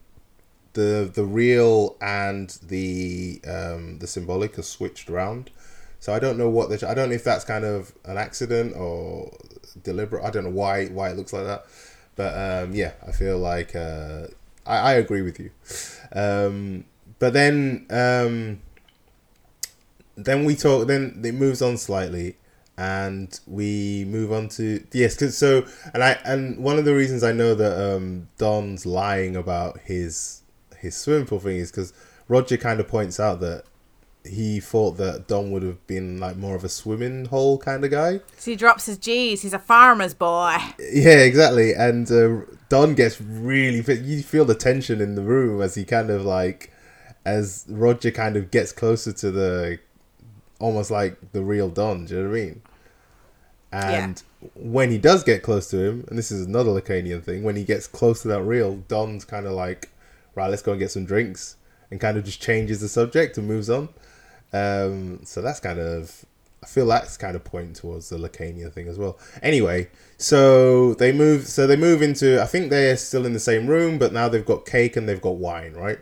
the the real and the um the symbolic are switched around so I don't know what the I don't know if that's kind of an accident or deliberate I don't know why why it looks like that but um yeah I feel like uh I, I agree with you um but then um then we talk. Then it moves on slightly, and we move on to yes. Cause so and I and one of the reasons I know that um, Don's lying about his his swimming pool thing is because Roger kind of points out that he thought that Don would have been like more of a swimming hole kind of guy. So he drops his G's. He's a farmer's boy. Yeah, exactly. And uh, Don gets really. You feel the tension in the room as he kind of like, as Roger kind of gets closer to the, almost like the real Don. Do you know what I mean? And when he does get close to him, and this is another Lacanian thing, when he gets close to that real, Don's kind of like, right, let's go and get some drinks, and kind of just changes the subject and moves on. Um, so that's kind of I feel that's kind of pointing towards the Lacanian thing as well. Anyway, so they move so they move into I think they're still in the same room, but now they've got cake and they've got wine, right?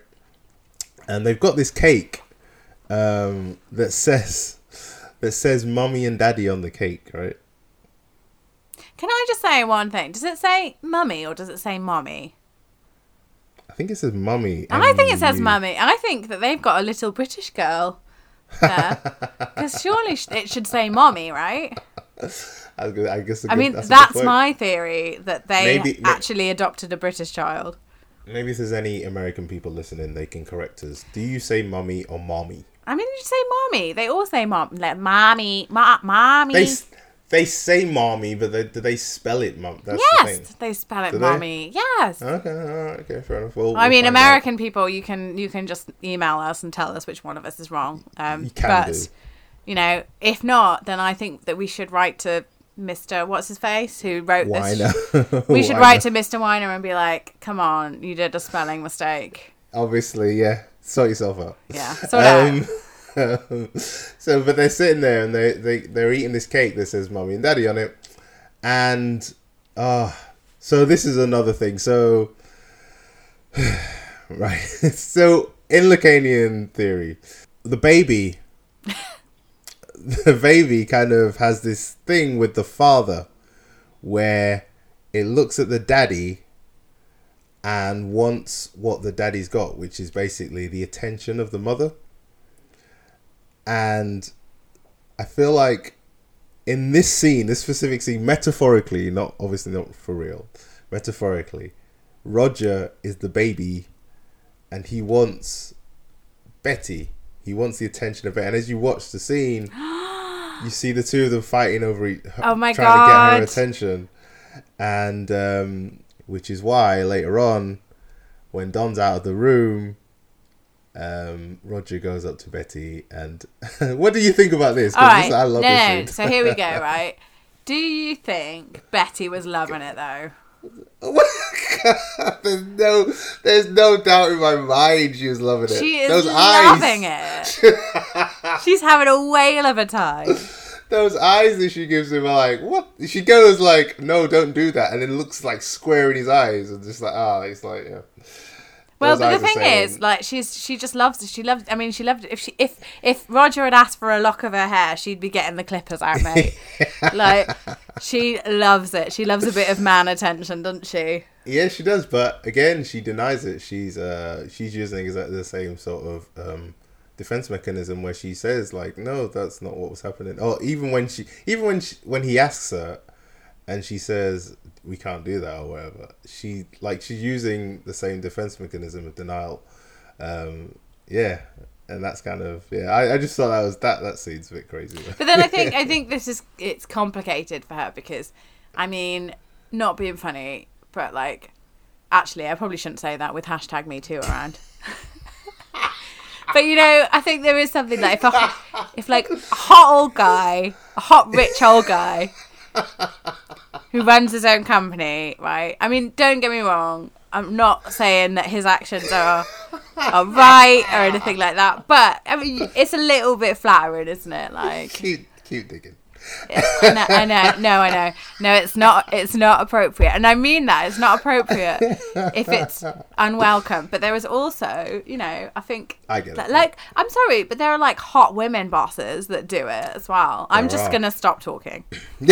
And they've got this cake um, that says that says mommy and daddy on the cake, right? Can I just say one thing? Does it say mummy or does it say mommy? I think it says mummy. And I think it says mummy. I think that they've got a little British girl there. [laughs] Because surely it should say mommy, right? I guess- I guess. I mean, that's, that's, a good point. my theory that they Maybe- ma- actually adopted a British child. Maybe if there's any American people listening, they can correct us. Do you say mummy or mommy? I mean, you say mommy. They all say mom, like mommy, ma- mommy. They they say mommy, but they, do they spell it mom? That's the yes, thing. they spell it Do they? mommy. Yes. Okay, all right, okay, fair enough. Well, I we'll mean, find out. American people, you can you can just email us and tell us which one of us is wrong. Um, You can but do. you know, if not, then I think that we should write to Mister What's his face who wrote Why this. [laughs] We should write to Mister Weiner and be like, "Come on, you did a spelling mistake." Obviously, yeah. Sort yourself out. Yeah, sort out. [laughs] So, but they're sitting there and they they they're eating this cake that says "mummy and daddy" on it, and uh so this is another thing. So, [sighs] right. [laughs] So in Lacanian theory, the baby, [laughs] the baby kind of has this thing with the father, where it looks at the daddy and wants what the daddy's got, which is basically the attention of the mother. And I feel like in this scene, this specific scene, metaphorically, not obviously not for real, metaphorically, Roger is the baby and he wants Betty. He wants the attention of Betty. And as you watch the scene, [gasps] you see the two of them fighting over each Oh my trying to get her attention. And um, which is why later on, when Don's out of the room, um, Roger goes up to Betty and [laughs] what do you think about this? All right, this- I love no, this no. So here we go. [laughs] Right. Do you think Betty was loving it though? [laughs] there's no, there's no doubt in my mind she was loving it. She is those loving eyes, it. She's having a whale of a time. those eyes that she gives him are like, what? She goes like, no, don't do that, and then looks like square in his eyes, and just like, ah, it's like, yeah. Well, but the thing saying- is, like, she's she just loves it. She loves. I mean, she loved it. If she if if Roger had asked for a lock of her hair, she'd be getting the clippers out, mate. [laughs] like, she loves it. She loves a bit of man attention, doesn't she? Yeah, she does, but again, she denies it. She's uh, she's using exactly the same sort of um, defense mechanism where she says like, no, that's not what was happening. Or even when she, even when she, when he asks her, and she says we can't do that or whatever, she like she's using the same defense mechanism of denial. Um, yeah, and that's kind of yeah. I, I just thought that was that that seems a bit crazy. But then I [laughs] think I think this is it's complicated for her because, I mean, not being funny, but like, actually, I probably shouldn't say that with hashtag Me Too around. but you know, I think there is something that if a, if like a hot old guy, a hot rich old guy, [laughs] who runs his own company, right? I mean, don't get me wrong. I'm not saying that his actions are are right or anything like that, but I mean, it's a little bit flattering, isn't it? Like, keep keep digging. I know, I know, no, I know, no, it's not, it's not appropriate, and I mean that it's not appropriate if it's unwelcome. But there is also, you know, I think, I get it. like, I'm sorry, but there are like hot women bosses that do it as well. I'm There just are. gonna stop talking. [laughs]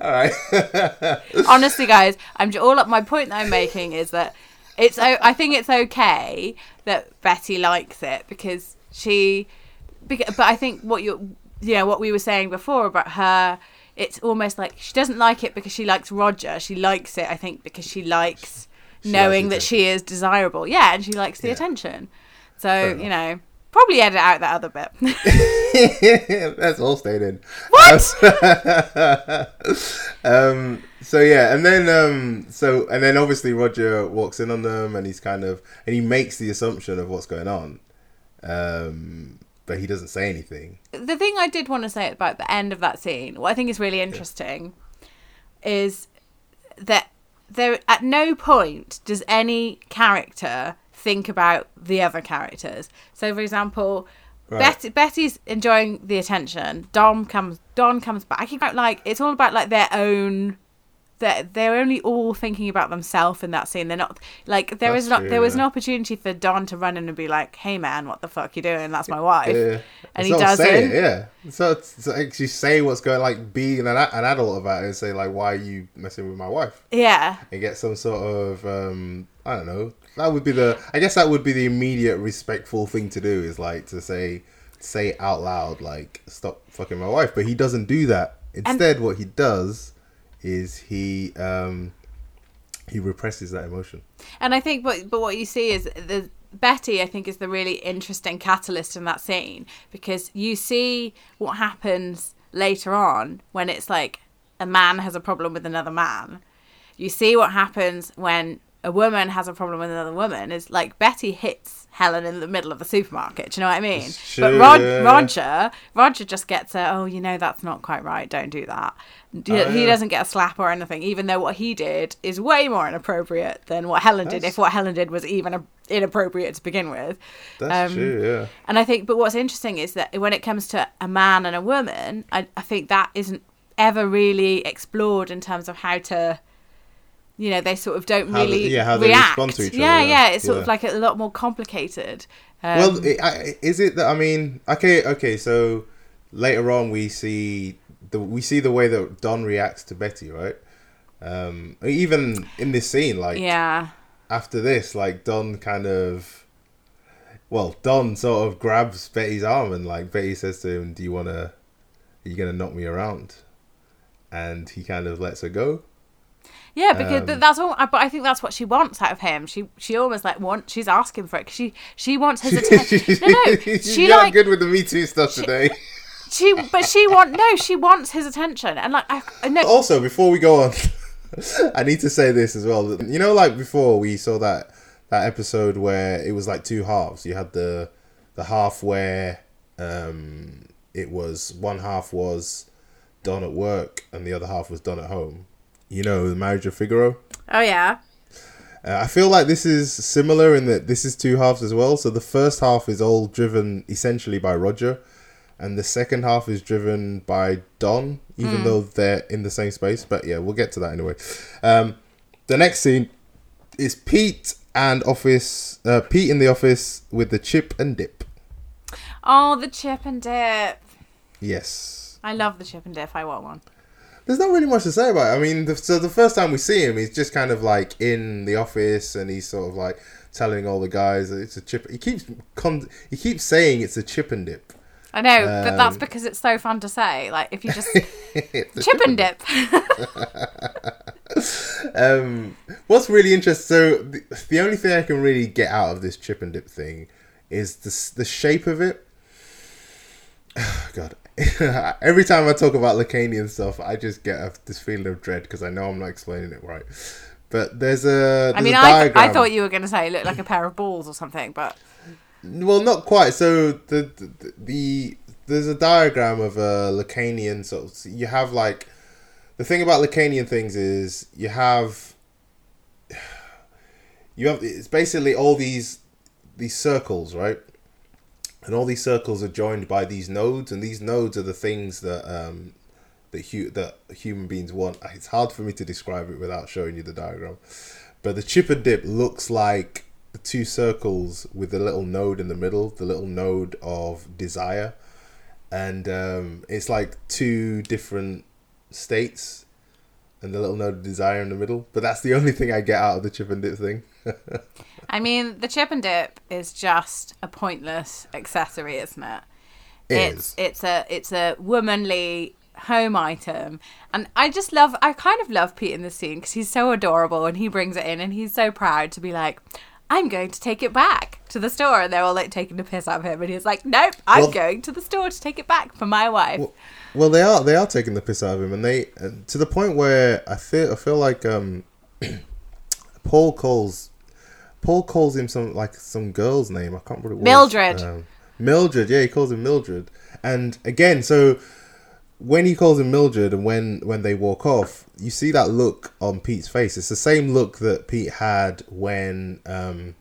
All right. [laughs] honestly guys i'm all up my point that i'm making is that it's I think it's okay that betty likes it because she but I think what you you know what we were saying before about her, it's almost like she doesn't like it because she likes Roger. She likes it, I think, because she likes She knowing likes that she is desirable. Yeah, and she likes the Yeah. attention. So you know, probably edit out that other bit. [laughs] That's all stayed in. What? [laughs] um. So yeah, and then um. So and then obviously Roger walks in on them, and he's kind of and he makes the assumption of what's going on, um. But he doesn't say anything. the thing I did want to say about the end of that scene, what I think is really interesting, is that there at no point does any character think about the other characters. So, for example, Right. Betty, Betty's enjoying the attention. Dom comes. Don comes back. About like it's all about like their own. They're, they're only all thinking about themselves in that scene. They're not like there That's is not true, there was an opportunity for Don to run in and be like, "Hey man, what the fuck you doing? That's my wife." Yeah. And Sort he doesn't. it, yeah. So it's, to actually say what's going, like, be an, an adult about it and say like, why are you messing with my wife? Yeah. and get some sort of um I don't know. That would be the I guess that would be the immediate respectful thing to do is like to say say out loud like stop fucking my wife, but he doesn't do that. Instead what he does is he um he represses that emotion. And I think, but but what you see is the Betty. I think is the really interesting catalyst in that scene because you see what happens later on when it's like a man has a problem with another man. You see what happens when a woman has a problem with another woman. Is like Betty hits Helen in the middle of the supermarket. Do you know what I mean? but Sure, Rod- Roger, Roger just gets a oh, you know that's not quite right. Don't do that. He, Oh, he yeah. doesn't get a slap or anything, even though what he did is way more inappropriate than what Helen did. If what Helen did was even a- inappropriate to begin with. That's Um, true, yeah. And I think, but what's interesting is that when it comes to a man and a woman, I, I think that isn't ever really explored in terms of how to, you know, they sort of don't How really yeah, how they react. respond to each yeah, other, yeah, yeah. it's sort of like a lot more complicated. Um, well, is it that I mean, okay, okay, so later on we see the we see the way that Don reacts to Betty, right? Um, even in this scene, like yeah, after this, like Don kind of, well, Don sort of grabs Betty's arm and like Betty says to him, "Do you wanna, are you gonna knock me around?" And he kind of lets her go. yeah, because Um, that's all. But I think that's what she wants out of him. She she almost like wants. She's asking for it 'cause she she wants his [laughs] attention. no, no, [laughs] she like good with the Me Too stuff today. [laughs] she, but she want no, she wants his attention, and like I, I know. also, before we go on, [laughs] I need to say this as well. You know, like before we saw that that episode where it was like two halves. You had the the half where um, it was one half was done at work and the other half was done at home. You know, the marriage of Figaro. Oh yeah, Uh, I feel like this is similar in that this is two halves as well. So the first half is all driven essentially by Roger, and the second half is driven by Don, even though they're in the same space. But yeah, we'll get to that anyway. Um, the next scene is Pete and office. Uh, Pete in the office with the chip and dip. oh the chip and dip. Yes. I love the chip and dip. I want one. There's not really much to say about it. I mean, the, so the first time we see him, he's just kind of like in the office, and he's sort of like telling all the guys that it's a chip. He keeps con- he keeps saying it's a chip and dip. I know, but that's Um, because it's so fun to say. Like if you just [laughs] chip and dip. [laughs] Um, what's really interesting? So the, the only thing I can really get out of this chip and dip thing is the the shape of it. [sighs] God, [laughs] every time I talk about Lacanian stuff, I just get a, this feeling of dread because I know I'm not explaining it right. But there's a. I there's mean, a I, I diagram. thought you were going to say it looked like a pair of balls or something, but Well, not quite. So the the, the there's a diagram of a Lacanian. So you have like the thing about Lacanian things is you have you have it's basically all these these circles, right? And all these circles are joined by these nodes, and these nodes are the things that um, that hu- that human beings want. It's hard for me to describe it without showing you the diagram. But the chip and dip looks like two circles with the little node in the middle, the little node of desire, and um, it's like two different states, and the little node of desire in the middle. But that's the only thing I get out of the chip and dip thing. [laughs] I mean, the chip and dip is just a pointless accessory, isn't it? It it's is. it's a it's a womanly home item, and I just love. I kind of love Pete in this scene because he's so adorable, and he brings it in, and he's so proud to be like. I'm going to take it back to the store, and they're all like taking the piss out of him, and he's like, "Nope, I'm Well- going to the store to take it back for my wife." Well, well, they are they are taking the piss out of him, and they uh, to the point where I feel I feel like um, [clears throat] Paul calls Paul calls him some like some girl's name. I can't remember what. Mildred. Um, Mildred, yeah, he calls him Mildred. And again, so when he calls him Mildred, and when when they walk off, you see that look on Pete's face. It's the same look that Pete had when um,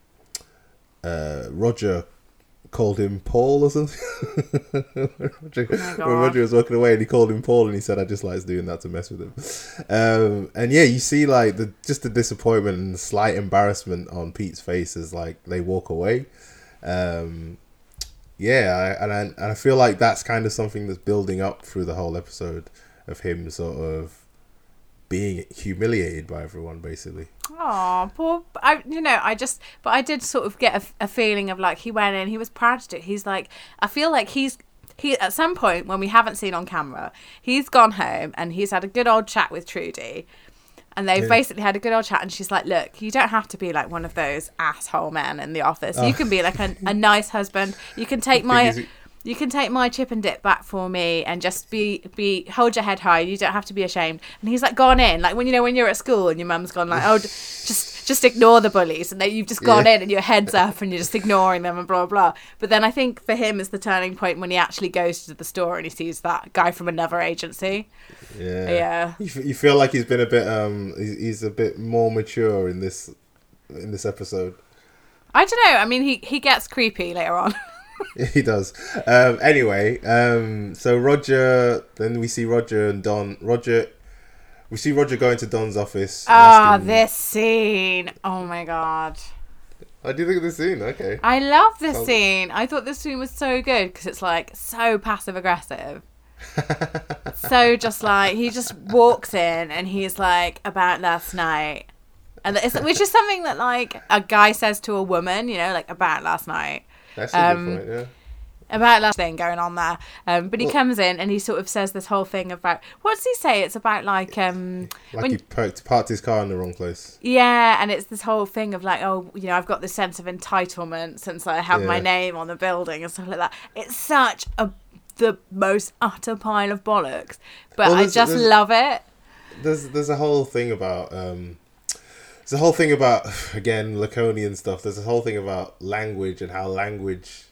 uh, Roger called him Paul or something. [laughs] Roger, Oh when Roger was walking away and he called him Paul and he said, "I just likes doing that to mess with him." Um, and yeah, you see like the just the disappointment and the slight embarrassment on Pete's face as like they walk away. Um, yeah, I, and I and I feel like that's kind of something that's building up through the whole episode of him sort of being humiliated by everyone, basically. Oh, poor. I, you know, I just, but I did sort of get a, a feeling of like he went in, he was proud to do. it. He's like, I feel like he's he at some point when we haven't seen on camera, he's gone home and he's had a good old chat with Trudy. And they've Yeah. basically had a good old chat, and she's like, "Look, you don't have to be like one of those asshole men in the office. You oh. can be like a, a nice husband. You can take [laughs] my, you can take my chip and dip back for me, and just be be hold your head high. You don't have to be ashamed." And he's like gone in, like when you know when you're at school and your mum's gone like, "Oh, [laughs] just just ignore the bullies," and then you've just gone Yeah. in and your head's up and you're just ignoring them and blah blah. But then I think for him is the turning point when he actually goes to the store and he sees that guy from another agency. Yeah, Yeah. You, f- you feel like he's been a bit um he's, he's a bit more mature in this in this episode. I don't know. I mean, he he gets creepy later on. [laughs] [laughs] he does. Um, anyway, um, so Roger. Then we see Roger and Don. Roger. We see Roger going to Don's office. Ah, asking- this scene. Oh my god. I do think of this scene. Okay. I love this Oh. scene. I thought this scene was so good because it's like so passive aggressive. [laughs] so just like he just walks in and he's like about last night, and it's, which is something that like a guy says to a woman, you know, like about last night, That's a Um, good point. Yeah. about last thing going on there. Um, but he Well- comes in and he sort of says this whole thing about what does he say? It's about like um Like when he parked, parked his car in the wrong place. Yeah, and it's this whole thing of like, oh, you know, I've got this sense of entitlement since I have my name on the building and stuff like that. It's such a the most utter pile of bollocks, but Well, I just love it. There's there's a whole thing about um, there's a whole thing about [sighs] again Lacanian stuff. There's a whole thing about language and how language,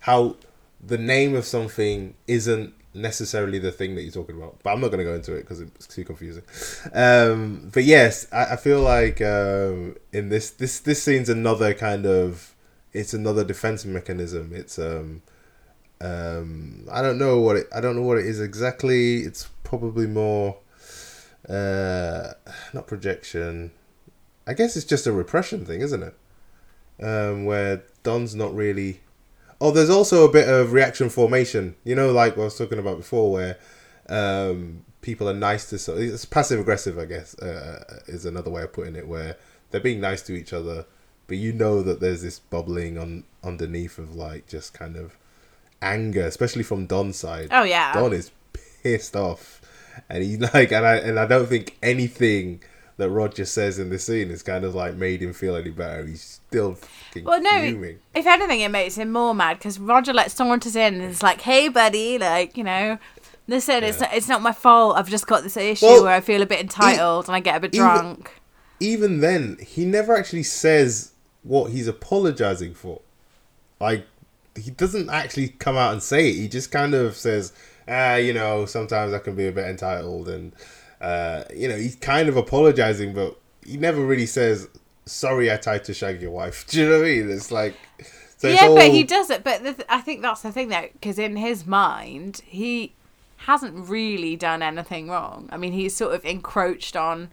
how the name of something isn't necessarily the thing that you're talking about. But I'm not going to go into it because it's too confusing. Um, but yes, I, I feel like um, in this this this scene's another kind of it's another defense mechanism. It's um um I don't know what it I don't know what it is exactly. It's probably more uh not projection. I guess it's just a repression thing, isn't it? Um where Don's not really Oh, there's also a bit of reaction formation. You know, like what I was talking about before, where um, people are nice to. So it's passive aggressive, I guess, uh, is another way of putting it. Where they're being nice to each other, but you know that there's this bubbling on underneath of like just kind of anger, especially from Don's side. Oh yeah, Don is pissed off, and he [laughs] like, and I and I don't think anything that Roger says in the scene is kind of like made him feel any better. He's still fucking Well, no. fuming. If anything, it makes him more mad because Roger like saunters in and is like, "Hey, buddy, like you know." Listen, it's not, it's not my fault. I've just got this issue Well, where I feel a bit entitled and I get a bit even- drunk. Even then, he never actually says what he's apologizing for. Like, he doesn't actually come out and say it. He just kind of says, ah, you know, sometimes I can be a bit entitled, and uh, you know, he's kind of apologizing, but he never really says, "Sorry, I tried to shag your wife." [laughs] Do you know what I mean? It's like, so it's yeah, but he does it. But the th- I think that's the thing, though, because in his mind, he hasn't really done anything wrong. I mean, he's sort of encroached on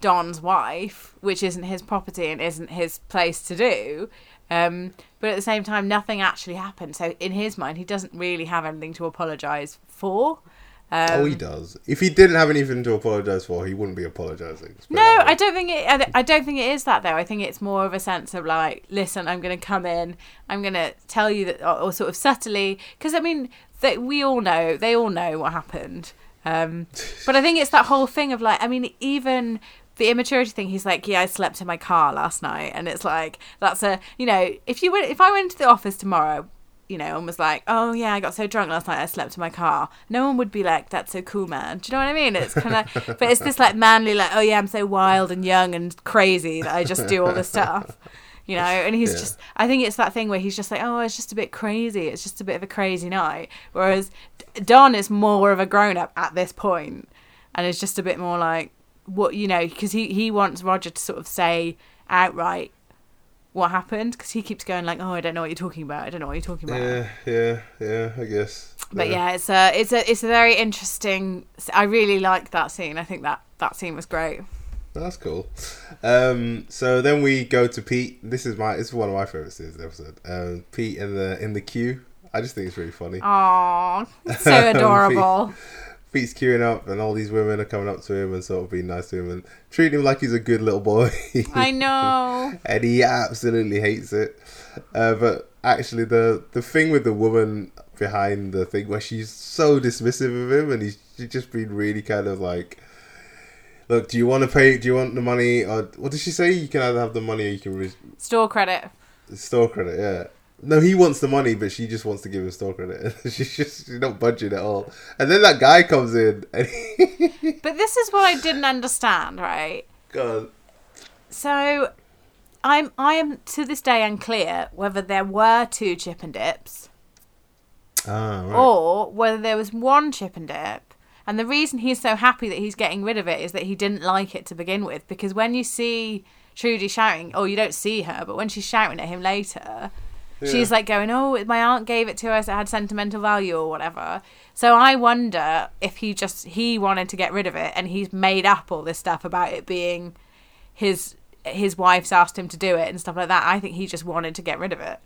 Don's wife, which isn't his property and isn't his place to do. Um, but at the same time, nothing actually happened. So in his mind, he doesn't really have anything to apologise for. Um, oh, he does. If he didn't have anything to apologize for, he wouldn't be apologizing. Let's put it No. I don't think it. I- I don't think it is that though. I think it's more of a sense of like, listen, I'm going to come in. I'm going to tell you that, or, or sort of subtly, because I mean, that we all know. They all know what happened. Um, [laughs] but I think it's that whole thing of like, I mean, even the immaturity thing. He's like, yeah, I slept in my car last night, and it's like that's a, you know, if you went, if I went to the office tomorrow. You know, and was like, "Oh yeah, I got so drunk last night, I slept in my car." No one would be like, "That's so cool, man." Do you know what I mean? It's kind of, [laughs] but it's this like manly, like, "Oh yeah, I'm so wild and young and crazy that I just do all this stuff." You know, and he's Yeah. just, I think it's that thing where he's just like, "Oh, it's just a bit crazy. It's just a bit of a crazy night." Whereas Don is more of a grown up at this point, and is just a bit more like, "What you know?" Because he he wants Roger to sort of say outright what happened because he keeps going like, "Oh, I don't know what you're talking about. I don't know what you're talking about." Yeah, yeah, yeah. I guess. But yeah, it's a it's a it's a very interesting. I really like that scene. I think that that scene was great. That's cool. Um, so then we go to Pete. This is my. This is one of my favorite scenes of the episode. Um, Pete in the in the queue. I just think it's really funny. Oh, so [laughs] adorable. Pete's queuing up, and all these women are coming up to him and sort of being nice to him and treating him like he's a good little boy. I [laughs] know. and he absolutely hates it. Uh, but actually, the the thing with the woman behind the thing where she's so dismissive of him, and he's she's just been really kind of like, "Look, do you want to pay? Do you want the money? Or what did she say? You can either have the money or you can re- Store credit. store credit." Yeah. No, he wants the money, but she just wants to give him store credit. [laughs] she's just she's not budging at all. And then that guy comes in, and [laughs] But this is what I didn't understand, right? God, So, I'm I am to this day unclear whether there were two chip and dips ah, right. or whether there was one chip and dip. And the reason he's so happy that he's getting rid of it is that he didn't like it to begin with. Because when you see Trudy shouting, or you don't see her, but when she's shouting at him later, she's like going, "Oh, my aunt gave it to us. It had sentimental value or whatever." So I wonder if he just he wanted to get rid of it, and he's made up all this stuff about it being his his wife's asked him to do it and stuff like that. I think he just wanted to get rid of it.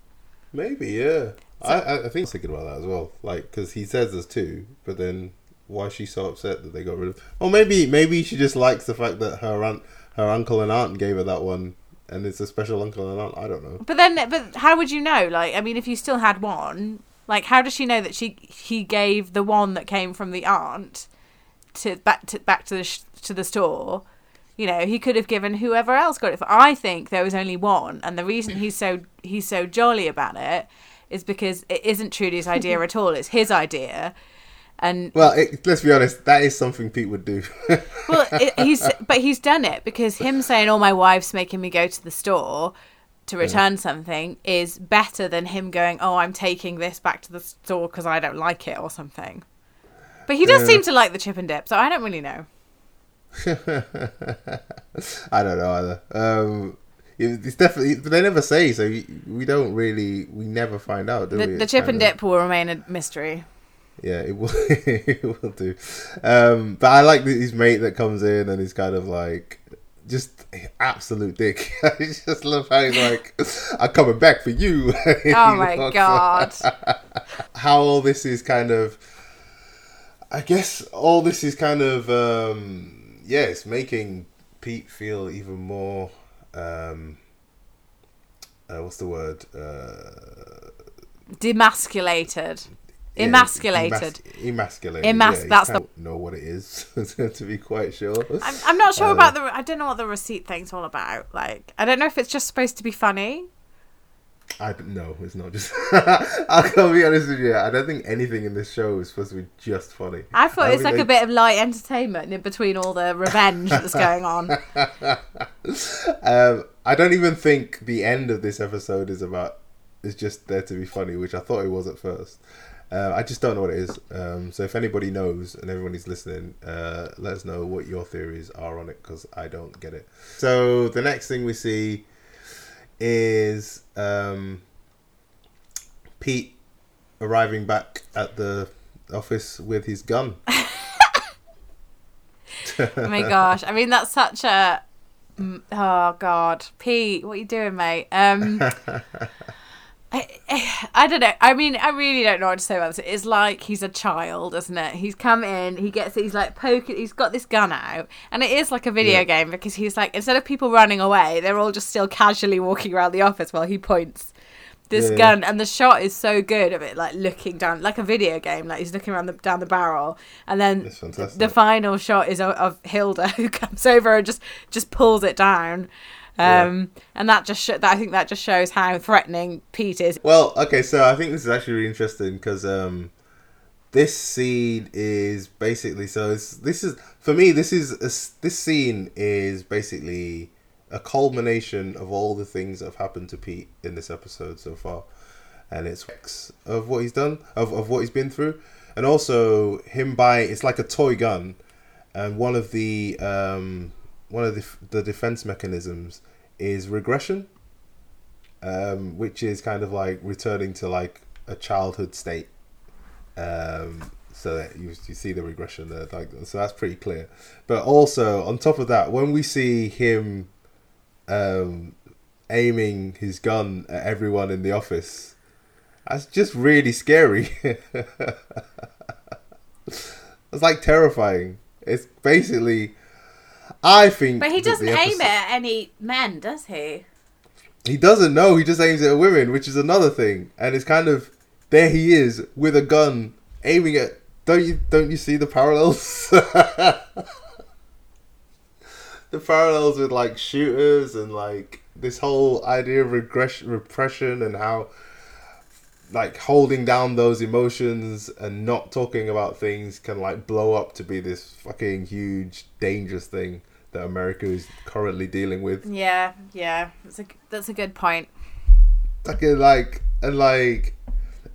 Maybe, yeah. I, I I think I was thinking about that as well. Like, because he says there's two, but then why is she so upset that they got rid of? Or maybe, maybe she just likes the fact that her aunt, her uncle and aunt gave her that one, and it's a special uncle and aunt. I don't know. But then, but how would you know? Like, I mean, if you still had one, like, how does she know that she he gave the one that came from the aunt to back to back to the sh- to the store? You know, he could have given whoever else got it. For I think there was only one, and the reason he's so he's so jolly about it is because it isn't Trudy's idea at all. It's his idea, and Well, it, let's be honest. That is something Pete would do. [laughs] well, it, he's but he's done it because him saying, "Oh, my wife's making me go to the store to return something," is better than him going, "Oh, I'm taking this back to the store because I don't like it" or something. But he does Yeah. seem to like the chip and dip, so I don't really know. [laughs] I don't know either. Um, it's definitely, but they never say, so we, we don't really, we never find out, do The, we? the chip and dip will remain a mystery. Yeah, it will. [laughs] it will do. Um, but I like his mate that comes in and he's kind of like just absolute dick. [laughs] I just love how he's like, "I'm coming back for you." [laughs] Oh my god! How all this is kind of, I guess all this is kind of, um, yeah, it's making Pete feel even more. Um, uh, what's the word? Uh, Demasculated, yeah, emasculated. emas- emasculated. Emas- yeah, that's the- can't know what it is [laughs] to be quite sure. I'm, I'm not sure Uh, about the. I don't know what the receipt thing's all about. Like, I don't know if it's just supposed to be funny. I don't know. It's not just. [laughs] I'll go be honest with you. I don't think anything in this show is supposed to be just funny. I thought I it's like they- a bit of light entertainment in between all the revenge that's going on. [laughs] Um, I don't even think the end of this episode is about. Is just there to be funny, which I thought it was at first. Uh, I just don't know what it is. Um, so if anybody knows and everybody's listening, uh, let us know what your theories are on it because I don't get it. So the next thing we see is um, Pete arriving back at the office with his gun. [laughs] Oh my gosh! I mean, that's such a. Oh God, Pete, what are you doing, mate? Um, [laughs] I, [sighs] I don't know. I mean, I really don't know what to say about this. It's like he's a child, isn't it? He's come in, he gets, he's like poking, he's got this gun out, and it is like a video Yeah. game because he's like, instead of people running away, they're all just still casually walking around the office while he points this Yeah. gun, and the shot is so good of it, like looking down, like a video game, like he's looking around the, down the barrel, and then the final shot is of, of Hilda [laughs] who comes over and just just pulls it down. Yeah. Um, and that just sh- that I think that just shows how threatening Pete is. Well, okay, so I think this is actually really interesting because um, this scene is basically so. It's, this is for me. This is a this scene is basically a culmination of all the things that have happened to Pete in this episode so far, and it's of what he's done, of of what he's been through, and also him buying. It's like a toy gun, and one of the um, one of the the defense mechanisms is regression um, which is kind of like returning to like a childhood state. Um, so that you, you see the regression there, like so that's pretty clear. But also on top of that, when we see him um, aiming his gun at everyone in the office, that's just really scary. [laughs] it's like terrifying. It's basically, I think. But he doesn't the aim it at any men, does he? he doesn't know. He just aims it at women, which is another thing. And it's kind of there. He is with a gun aiming at. Don't you? Don't you see the parallels? [laughs] the parallels with like shooters and like this whole idea of regression, repression, and how like holding down those emotions and not talking about things can like blow up to be this fucking huge dangerous thing that America is currently dealing with. Yeah, yeah. That's a that's a good point. like like and like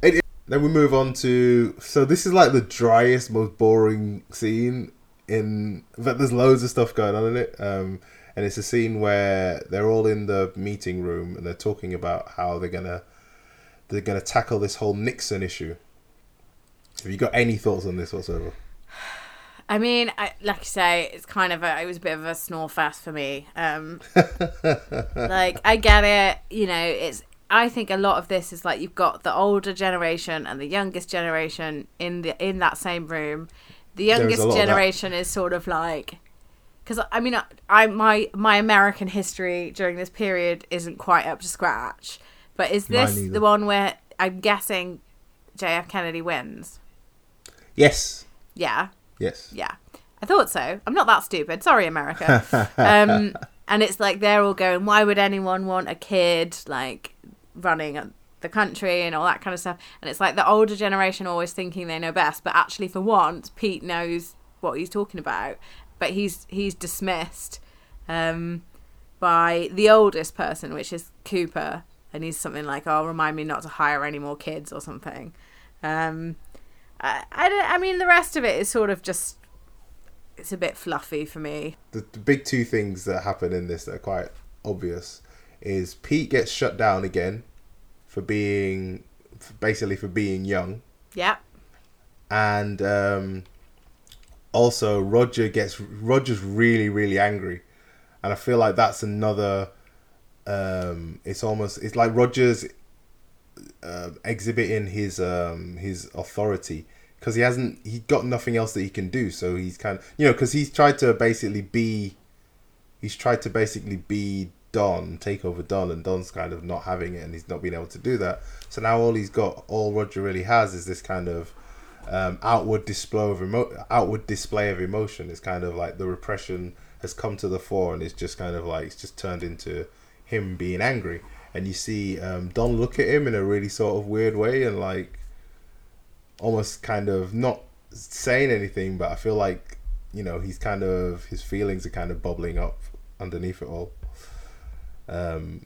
it, it- then we move on to so this is like the driest most boring scene in that there's loads of stuff going on in it um and it's a scene where they're all in the meeting room and they're talking about how they're gonna they're gonna tackle this whole nixon issue have you got any thoughts on this whatsoever I mean, I, like I say, it's kind of a it was a bit of a snore fest for me. Um, [laughs] like I get it, you know. It's I think a lot of this is like you've got the older generation and the youngest generation in the in that same room. The youngest generation is sort of like because I mean, I, I my my American history during this period isn't quite up to scratch. But is this the one where I'm guessing JF Kennedy wins? yes Yeah. yes Yeah, I thought so. I'm not that stupid. Sorry, America. [laughs] um, and it's like they're all going, why would anyone want a kid like running the country and all that kind of stuff? And it's like the older generation always thinking they know best, but actually, for once, Pete knows what he's talking about, but he's he's dismissed um, by the oldest person, which is Cooper, and he's something like, "Oh, remind me not to hire any more kids" or something. Um, I, I, don't, I mean, the rest of it is sort of just it's a bit fluffy for me. the, the big two things that happen in this that are quite obvious is Pete gets shut down again for being basically for being young Yeah, and um, also Roger gets Roger's really really angry and I feel like that's another um, it's almost it's like Roger's uh, exhibiting his um, his authority because he hasn't he got nothing else that he can do so he's kind of you know because he's tried to basically be he's tried to basically be Don take over Don and Don's kind of not having it and he's not being able to do that. So now all he's got all Roger really has is this kind of um, outward display of emo- outward display of emotion. It's kind of like the repression has come to the fore and it's just kind of like it's just turned into him being angry and you see um, Don look at him in a really sort of weird way and like almost kind of not saying anything, but I feel like you know he's kind of his feelings are kind of bubbling up underneath it all. Um,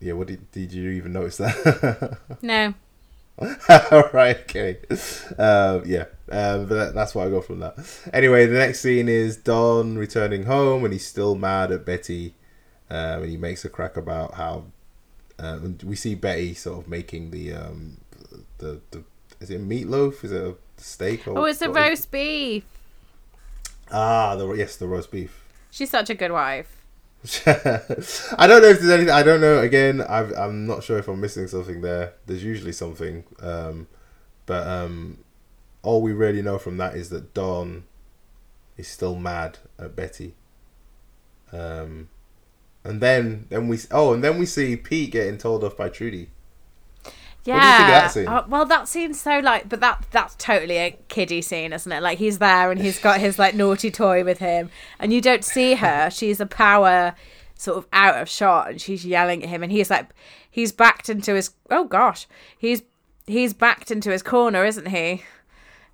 yeah, what did did you even notice that? [laughs] no, [laughs] all right, okay, um, yeah, um, but that, that's what I got from that. Anyway, the next scene is Don returning home, and he's still mad at Betty, um, and he makes a crack about how um, we see Betty sort of making the um, the the is it meatloaf? Is it a steak? Or oh, it's a roast beef. Ah, the yes, the roast beef. She's such a good wife. [laughs] I don't know if there's anything. I don't know. Again, I've, I'm not sure if I'm missing something there. There's usually something, um, but um, all we really know from that is that Don is still mad at Betty. Um, and then then we oh, and then we see Pete getting told off by Trudy. Yeah. What do you think of that? Uh, well, that seems so like, but that that's totally a kiddie scene, isn't it? Like he's there and he's got his like naughty toy with him, and you don't see her. She's a power sort of out of shot, and she's yelling at him, and he's like, he's backed into his. Oh gosh, he's he's backed into his corner, isn't he?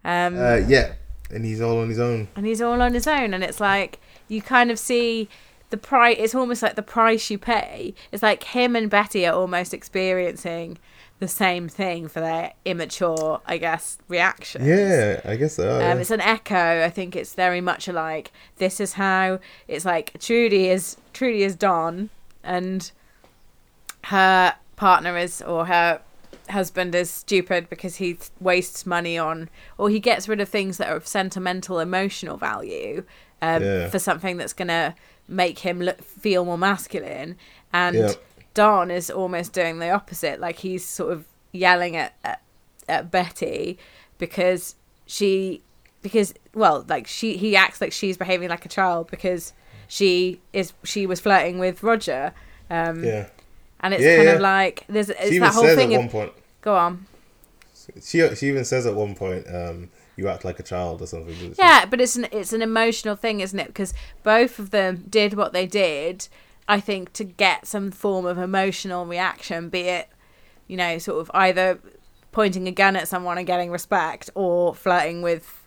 Um, Uh, yeah, and he's all on his own. and he's all on his own and it's like you kind of see the price it's almost like the price you pay it's like him and betty are almost experiencing the same thing for their immature i guess reaction Yeah, I guess so. um, yeah. it's an echo i think it's very much like this is how it's like trudy is trudy is don and her partner is or her husband is stupid because he wastes money on or he gets rid of things that are of sentimental emotional value um, Yeah. for something that's going to make him look, feel more masculine and Yeah. don is almost doing the opposite like he's sort of yelling at, at, at betty because she because well like she he acts like she's behaving like a child because she is she was flirting with roger um yeah. and it's Yeah, kind yeah. of like there's it's She even that whole says thing at of one point. go on She she even says at one point, um, "You act like a child" or something. yeah but it's an it's an emotional thing isn't it because both of them did what they did i think to get some form of emotional reaction be it you know sort of either pointing a gun at someone and getting respect or flirting with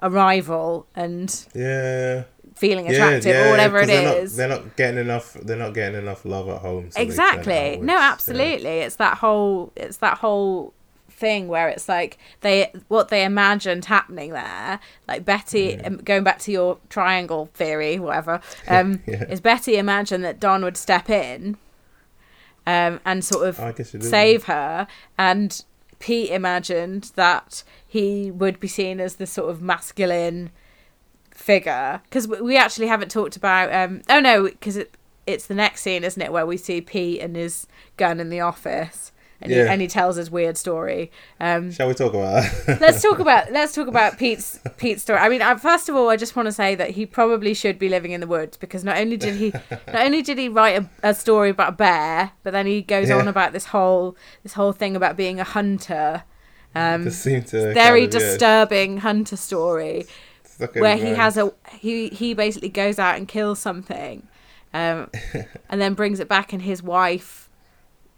a rival and Yeah. feeling attractive yeah, or whatever it they're is Not, they're not getting enough. They're not getting enough love at home. so exactly no Yeah. absolutely it's that whole it's that whole thing where it's like they what they imagined happening there like betty um, going back to your triangle theory whatever [laughs] um Yeah. is betty imagined that don would step in um and sort of I guess you do. save her and pete imagined that he would be seen as the sort of masculine figure because we actually haven't talked about um oh no because it, it's the next scene isn't it where we see pete and his gun in the office and, Yeah. he, and he tells his weird story um Shall we talk about that? [laughs] let's talk about let's talk about Pete's Pete's story. I mean, I, first of all, I just want to say that he probably should be living in the woods because not only did he [laughs] not only did he write a, a story about a bear, but then he goes Yeah. on about this whole this whole thing about being a hunter. Um, very kind of, yeah, disturbing hunter story where he has a he he basically goes out and kills something, um, [laughs] and then brings it back, and his wife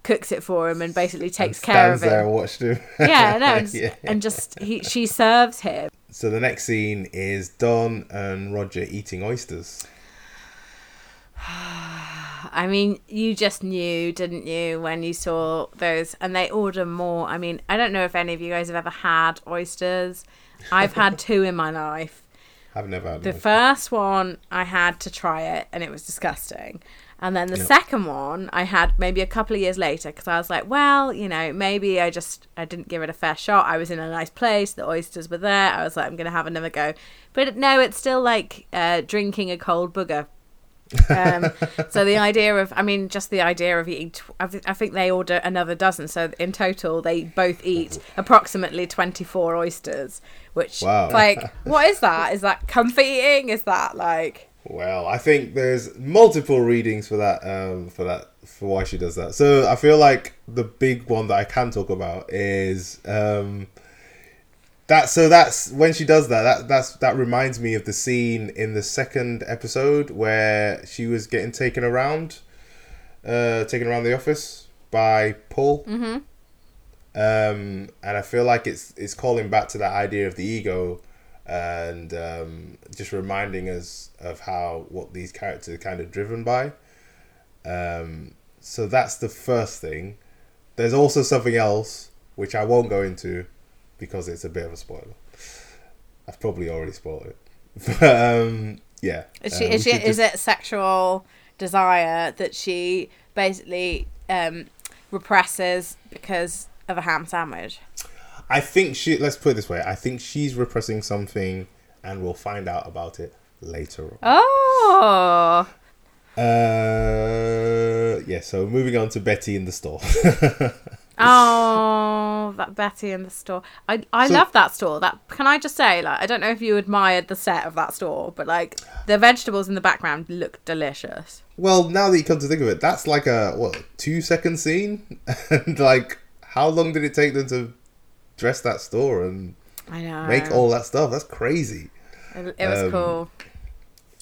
cooks it for him and basically takes care of stands there him. and watched him. [laughs] Yeah, no, [laughs] and, Yeah. and just he she serves him. So the next scene is Don and Roger eating oysters. [sighs] I mean, you just knew, didn't you, when you saw those? And they order more. I mean, I don't know if any of you guys have ever had oysters. I've had [laughs] two in my life. I've never had The first one, I had to try it, and it was disgusting. And then the Yep. second one, I had maybe a couple of years later because I was like, well, you know, maybe I just I didn't give it a fair shot. I was in a nice place, the oysters were there. I was like, I'm gonna have another go. But no, it's still like uh, drinking a cold booger. um, [laughs] so the idea of, I mean, just the idea of eating, tw- I, thi- I think they order another dozen. So in total, they both eat approximately 24 oysters, which, Wow. like, [laughs] what is that? Is that comfy eating? Is that like, Well, I think there's multiple readings for that. Um, for that, for why she does that. So I feel like the big one that I can talk about is um, that. So that's when she does that. That that's that reminds me of the scene in the second episode where she was getting taken around, uh, taken around the office by Paul. mm-hmm. um, and I feel like it's it's calling back to that idea of the ego, and um, just reminding us of how what these characters are kind of driven by. Um, so that's the first thing. There's also something else which I won't go into because it's a bit of a spoiler. I've probably already spoiled it, [laughs] but um, yeah. Is, she, uh, is, she, should is it sexual desire that she basically um, represses because of a ham sandwich? I think she. Let's put it this way. I think she's repressing something, and we'll find out about it later on. Oh, Uh, yeah. So moving on to Betty in the store. [laughs] Oh, that Betty in the store. I I So- love that store. That can I just say, like, I don't know if you admired the set of that store, but like the vegetables in the background look delicious. well, now that you come to think of it, that's like a what two second scene, [laughs] and like how long did it take them to dress that store and I know. make all that stuff? That's crazy. It, it was um, cool.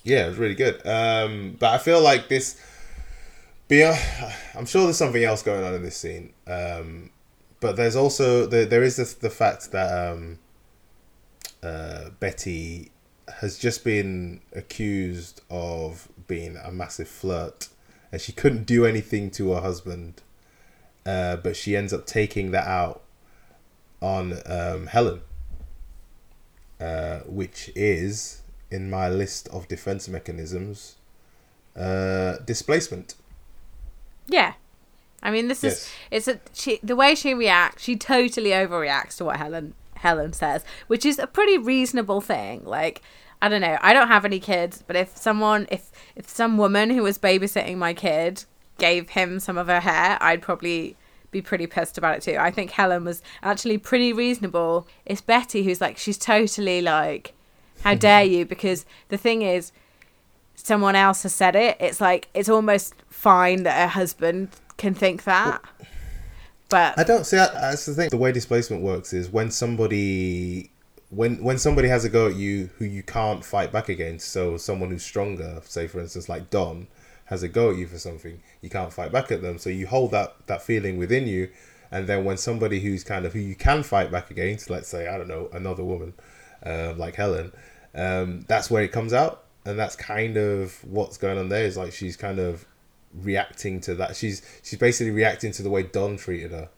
Yeah, it was really good. Um, but I feel like this. Beyond, I'm sure there's something else going on in this scene. Um, but there's also there, there is this, the fact that um, uh, Betty has just been accused of being a massive flirt, and she couldn't do anything to her husband. Uh, but she ends up taking that out on um, Helen, uh, which is in my list of defense mechanisms uh, displacement. Yeah. I mean, this is Yes. it's a she the way she reacts. She totally overreacts to what Helen Helen says, which is a pretty reasonable thing. Like I don't know, I don't have any kids, but if someone if if some woman who was babysitting my kid gave him some of her hair, I'd probably be pretty pissed about it too. I think Helen was actually pretty reasonable. It's Betty who's like she's totally like how [laughs] dare you because the thing is someone else has said it, it's like it's almost fine that her husband can think that. But I don't see that. That's the thing. The way displacement works is when somebody when when somebody has a go at you who you can't fight back against. So someone who's stronger, say for instance like Don, has a go at you for something, you can't fight back at them. So you hold that that feeling within you, and then when somebody who's kind of who you can fight back against, let's say I don't know another woman, uh, like Helen, um, that's where it comes out, and that's kind of what's going on there. Is like she's kind of reacting to that. She's she's basically reacting to the way Don treated her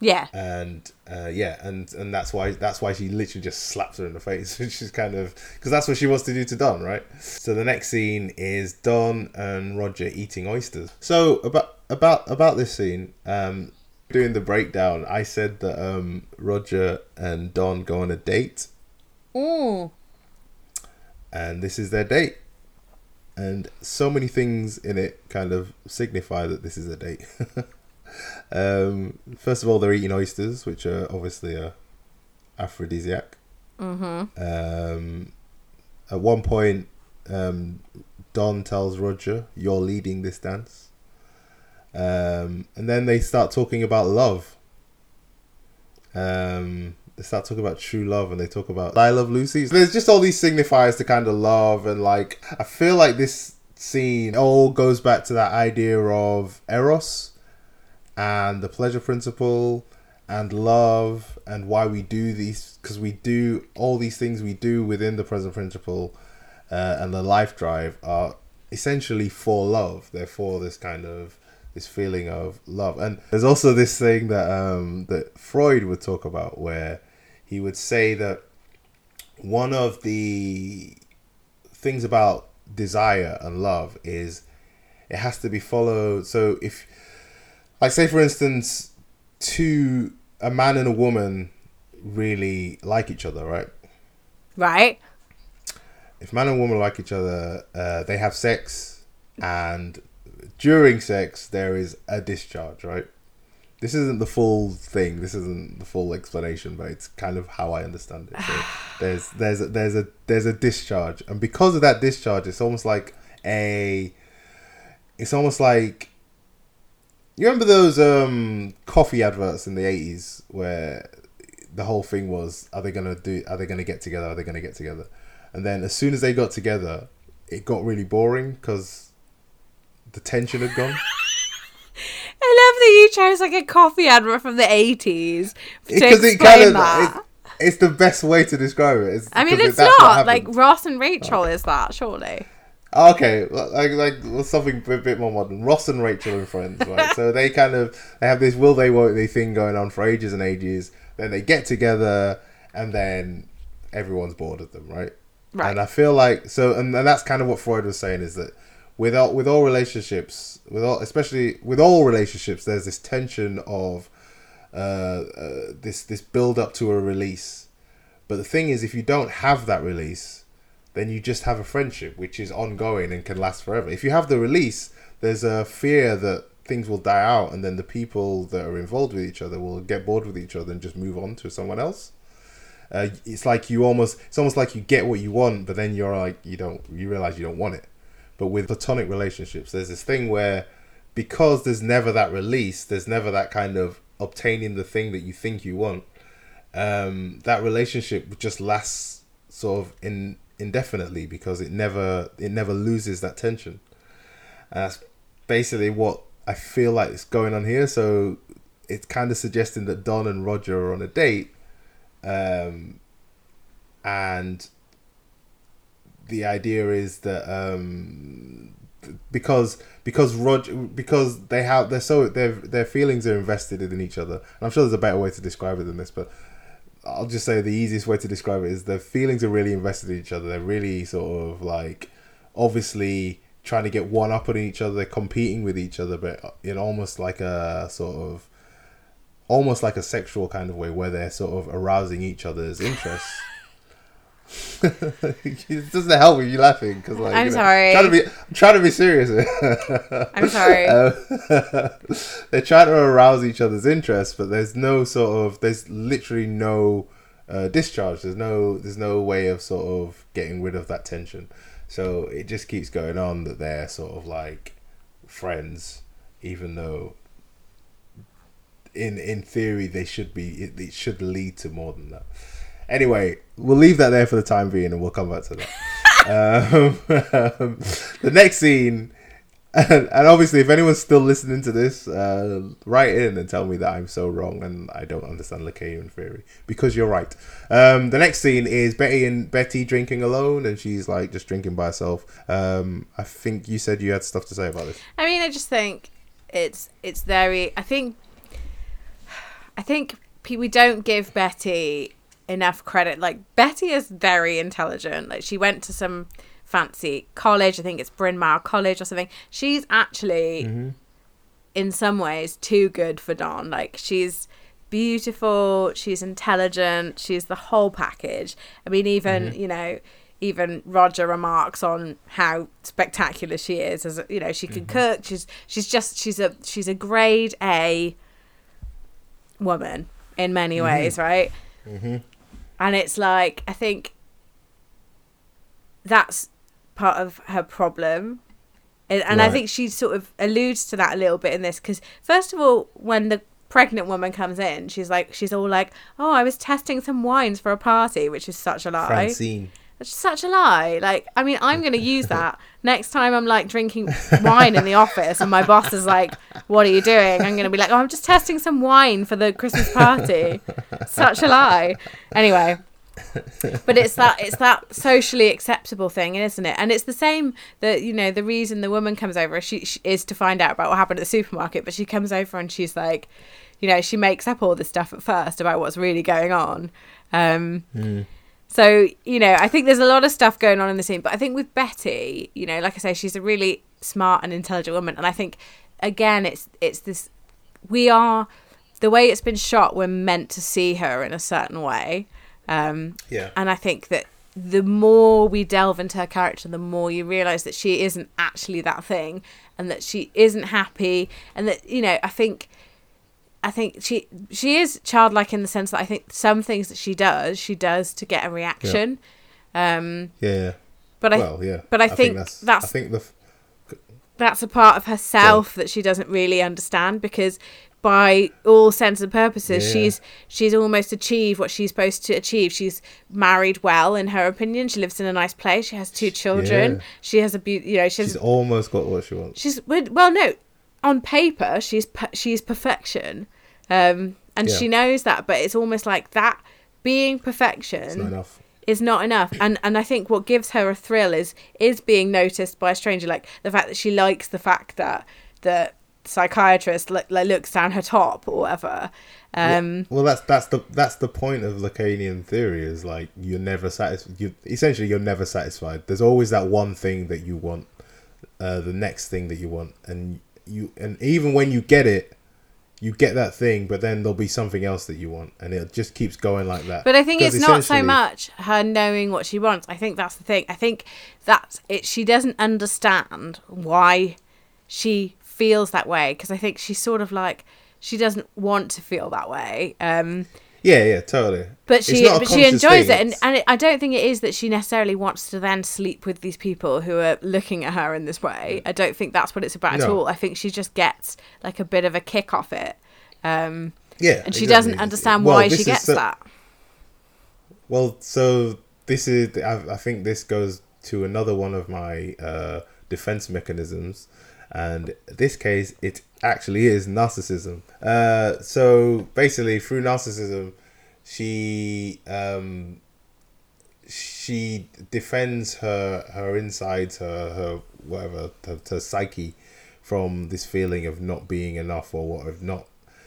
yeah, and uh, yeah, and and that's why that's why she literally just slaps her in the face. [laughs] She's kind of because that's what she wants to do to Don, right? So the next scene is Don and Roger eating oysters. So about about about this scene, um, doing the breakdown, I said that um, Roger and Don go on a date, mm. and this is their date. And so many things in it kind of signify that this is a date. [laughs] um, first of all, they're eating oysters, which are obviously a aphrodisiac. Mm-hmm. Um, at one point, um, Don tells Roger, "You're leading this dance," um, and then they start talking about love. Um, they start talking about true love, and they talk about "I love Lucy." So there's just all these signifiers to kind of love, and like I feel like this scene all goes back to that idea of eros and the pleasure principle and love and why we do these because we do all these things we do within the pleasure principle uh, and the life drive are essentially for love. They're for this kind of this feeling of love. And there's also this thing that um that freud would talk about where he would say that one of the things about desire and love is it has to be followed. So if like say for instance two a man and a woman really like each other right? Right. if man and woman like each other uh, they have sex and during sex there is a discharge right? This isn't the full thing. This isn't the full explanation but it's kind of how i understand it. So [sighs] there's there's a, there's a there's a discharge. And because of that discharge it's almost like a it's almost like you remember those um coffee adverts in the 80s where the whole thing was are they gonna do are they gonna get together? Are they gonna get together? And then as soon as they got together it got really boring because the tension had gone. [laughs] I love that you chose like a coffee advert from the eighties because it kind of it, it's the best way to describe it. It's, I mean, it's what not. like. Ross and Rachel is that surely. Okay, like like something a bit more modern. Ross and Rachel and Friends, right? [laughs] so they kind of they have this will they won't they thing going on for ages and ages. Then they get together, and then everyone's bored of them, right? Right. And I feel like so, and, and that's kind of what Freud was saying is that with all with all relationships, with all especially with all relationships, there's this tension of uh, uh, this this build up to a release. But the thing is, if you don't have that release, then you just have a friendship which is ongoing and can last forever. If you have the release, there's a fear that things will die out and then the people that are involved with each other will get bored with each other and just move on to someone else. Uh, it's like you almost it's almost like you get what you want but then you're like you don't you realize you don't want it but with platonic relationships there's this thing where because there's never that release there's never that kind of obtaining the thing that you think you want um, that relationship just lasts sort of in indefinitely because it never it never loses that tension and that's basically what I feel like is going on here. So it's kind of suggesting that Don and Roger are on a date, um, and the idea is that um, because because Roger because they have they're so their their feelings are invested in each other. And I'm sure there's a better way to describe it than this, but I'll just say the easiest way to describe it is their feelings are really invested in each other. They're really sort of like obviously trying to get one up on each other, They're competing with each other, but in almost like a sort of almost like a sexual kind of way where they're sort of arousing each other's interests. [laughs] it doesn't help if you're laughing because like I'm you know, sorry. Trying to be, I'm trying to be serious. [laughs] I'm sorry. [laughs] Uh, they're trying to arouse each other's interest, but there's no sort of, there's literally no uh, discharge. There's no, there's no way of sort of getting rid of that tension. So it just keeps going on that they're sort of like friends, even though in in theory they should be. It, it should lead to more than that. Anyway, we'll leave that there for the time being, and we'll come back to that. [laughs] um, [laughs] the next scene, and, and obviously, if anyone's still listening to this, uh, write in and tell me that I'm so wrong and I don't understand Lacanian theory because you're right. Um, the next scene is Betty and Betty drinking alone, and she's like just drinking by herself. Um, I think you said you had stuff to say about this. I mean, I just think it's it's very. I think I think we don't give Betty enough credit. Like Betty is very intelligent. Like she went to some fancy college. I think it's Bryn Mawr College or something. She's actually, mm-hmm. in some ways, too good for Don. Like she's beautiful. She's intelligent. She's the whole package. I mean, even mm-hmm. you know. Even Roger remarks on how spectacular she is. As you know, she can mm-hmm. cook. She's she's just she's a she's a grade A woman in many ways, right? And it's like I think that's part of her problem. And, and I think she sort of alludes to that a little bit in this because, first of all, when the pregnant woman comes in, she's like, she's all like, "Oh, I was testing some wines for a party," which is such a lie. Francine. It's such a lie. Like, I mean, I'm going to use that [laughs] next time I'm like drinking wine in the office and my boss is like, What are you doing? I'm going to be like, Oh, I'm just testing some wine for the Christmas party. Such a lie. Anyway. But it's that it's that socially acceptable thing, isn't it? And it's the same that you know the reason the woman comes over she, she is to find out about what happened at the supermarket. But she comes over and she's like, you know, she makes up all this stuff at first about what's really going on. Um, so, you know, I think there's a lot of stuff going on in the scene, but I think with Betty, you know, like I say, she's a really smart and intelligent woman. And I think again it's it's this we are the way it's been shot, we're meant to see her in a certain way. Um Yeah. and I think that the more we delve into her character, the more you realise that she isn't actually that thing and that she isn't happy and that, you know, I think I think she she is childlike in the sense that I think some things that she does, she does to get a reaction. Um, Yeah. but I well, yeah. but I think that's, that's- I think the that's a part of herself that she doesn't really understand because by all sense and purposes Yeah. she's she's almost achieved what she's supposed to achieve she's married well in her opinion she lives in a nice place she has two children Yeah. she has a beauty you know she has she's almost got what she wants. she's well well, no on paper she's she's perfection um and Yeah. she knows that but it's almost like that being perfection not enough. is not enough and and i think what gives her a thrill is is being noticed by a stranger like the fact that she likes the fact that the psychiatrist like, like looks down her top or whatever um Well, that's that's the that's the point of Lacanian theory is like you're never satisfied. You essentially you're never satisfied. There's always that one thing that you want, uh, the next thing that you want, and you and even when you get it, you get that thing, but then there'll be something else that you want, and it just keeps going like that. But I think it's not so much her knowing what she wants. I think that's the thing. I think that's it she doesn't understand why she feels that way because I think she's sort of like she doesn't want to feel that way. Um, Yeah, yeah, totally. but she but she enjoys thing, it, and and it, I don't think it is that she necessarily wants to then sleep with these people who are looking at her in this way. I don't think that's what it's about at all. I think she just gets like a bit of a kick off it. Um, Yeah, and she exactly. doesn't understand Well, why she gets so- that. Well, so this is I, I think this goes to another one of my uh, defense mechanisms, and this case it actually is narcissism. Uh, so basically, through narcissism, she um, she defends her her insides, her her whatever, her, her psyche from this feeling of not being enough or what of not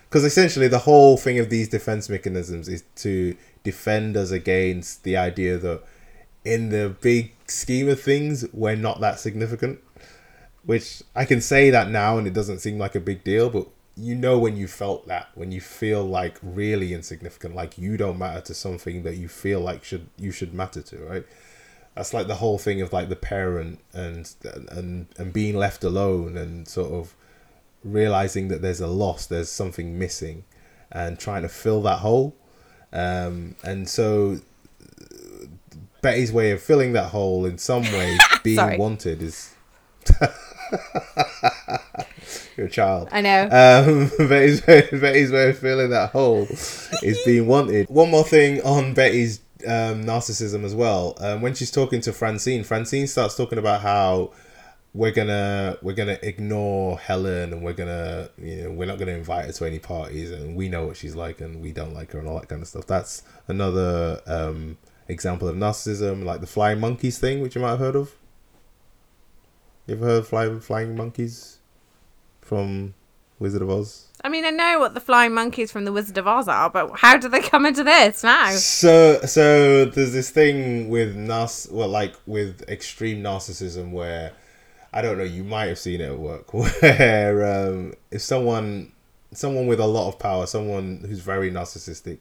because essentially the whole thing of these defense mechanisms is to defend us against the idea that in the big scheme of things we're not that significant which i can say that now and it doesn't seem like a big deal but you know when you felt that when you feel like really insignificant like you don't matter to something that you feel like should you should matter to right that's like the whole thing of like the parent and and and being left alone and sort of realizing that there's a loss there's something missing and trying to fill that hole um and so betty's way of filling that hole in some way [laughs] being Sorry. wanted is [laughs] you're a child I know. um, [laughs] Betty's, Betty's way of filling that hole is being wanted. One more thing on Betty's um, narcissism as well. Um, when she's talking to Francine, Francine starts talking about how we're gonna we're gonna ignore Helen and we're gonna you know we're not gonna invite her to any parties and we know what she's like and we don't like her and all that kind of stuff. That's another um, example of narcissism, like the flying monkeys thing, which you might have heard of. You ever heard of flying flying monkeys from Wizard of Oz? I mean, I know what the flying monkeys from the Wizard of Oz are, but how do they come into this now? So, so there's this thing with nas, well, like with extreme narcissism, where I don't know, you might have seen it at work, [laughs] where um, if someone, someone with a lot of power, someone who's very narcissistic,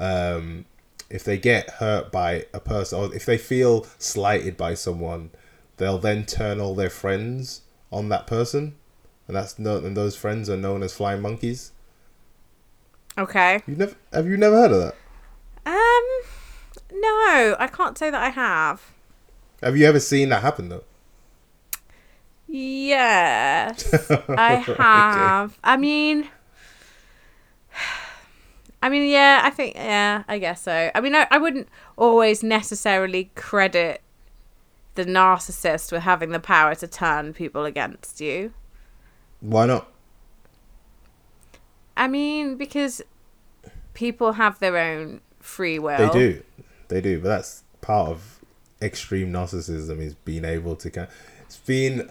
um, if they get hurt by a person, or if they feel slighted by someone, they'll then turn all their friends on that person, and that's no, and those friends are known as flying monkeys. Okay. You never have you never heard of that? Um, no, I can't say that I have. Have you ever seen that happen though? Yes, [laughs] I Okay. have. I mean, I mean, yeah, I think, yeah, I guess so. I mean, I, I wouldn't always necessarily credit the narcissist with having the power to turn people against you. Why not? I mean, because people have their own free will. They do, they do. But that's part of extreme narcissism is being able to kind, it's being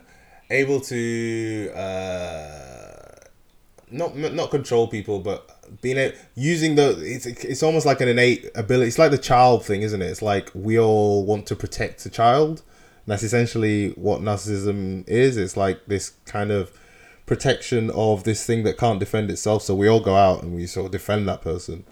able to uh, not not control people, but being a, using the it's it's almost like an innate ability. It's like the child thing, isn't it? It's like we all want to protect a child. That's essentially what narcissism is. It's like this kind of protection of this thing that can't defend itself. So we all go out and we sort of defend that person.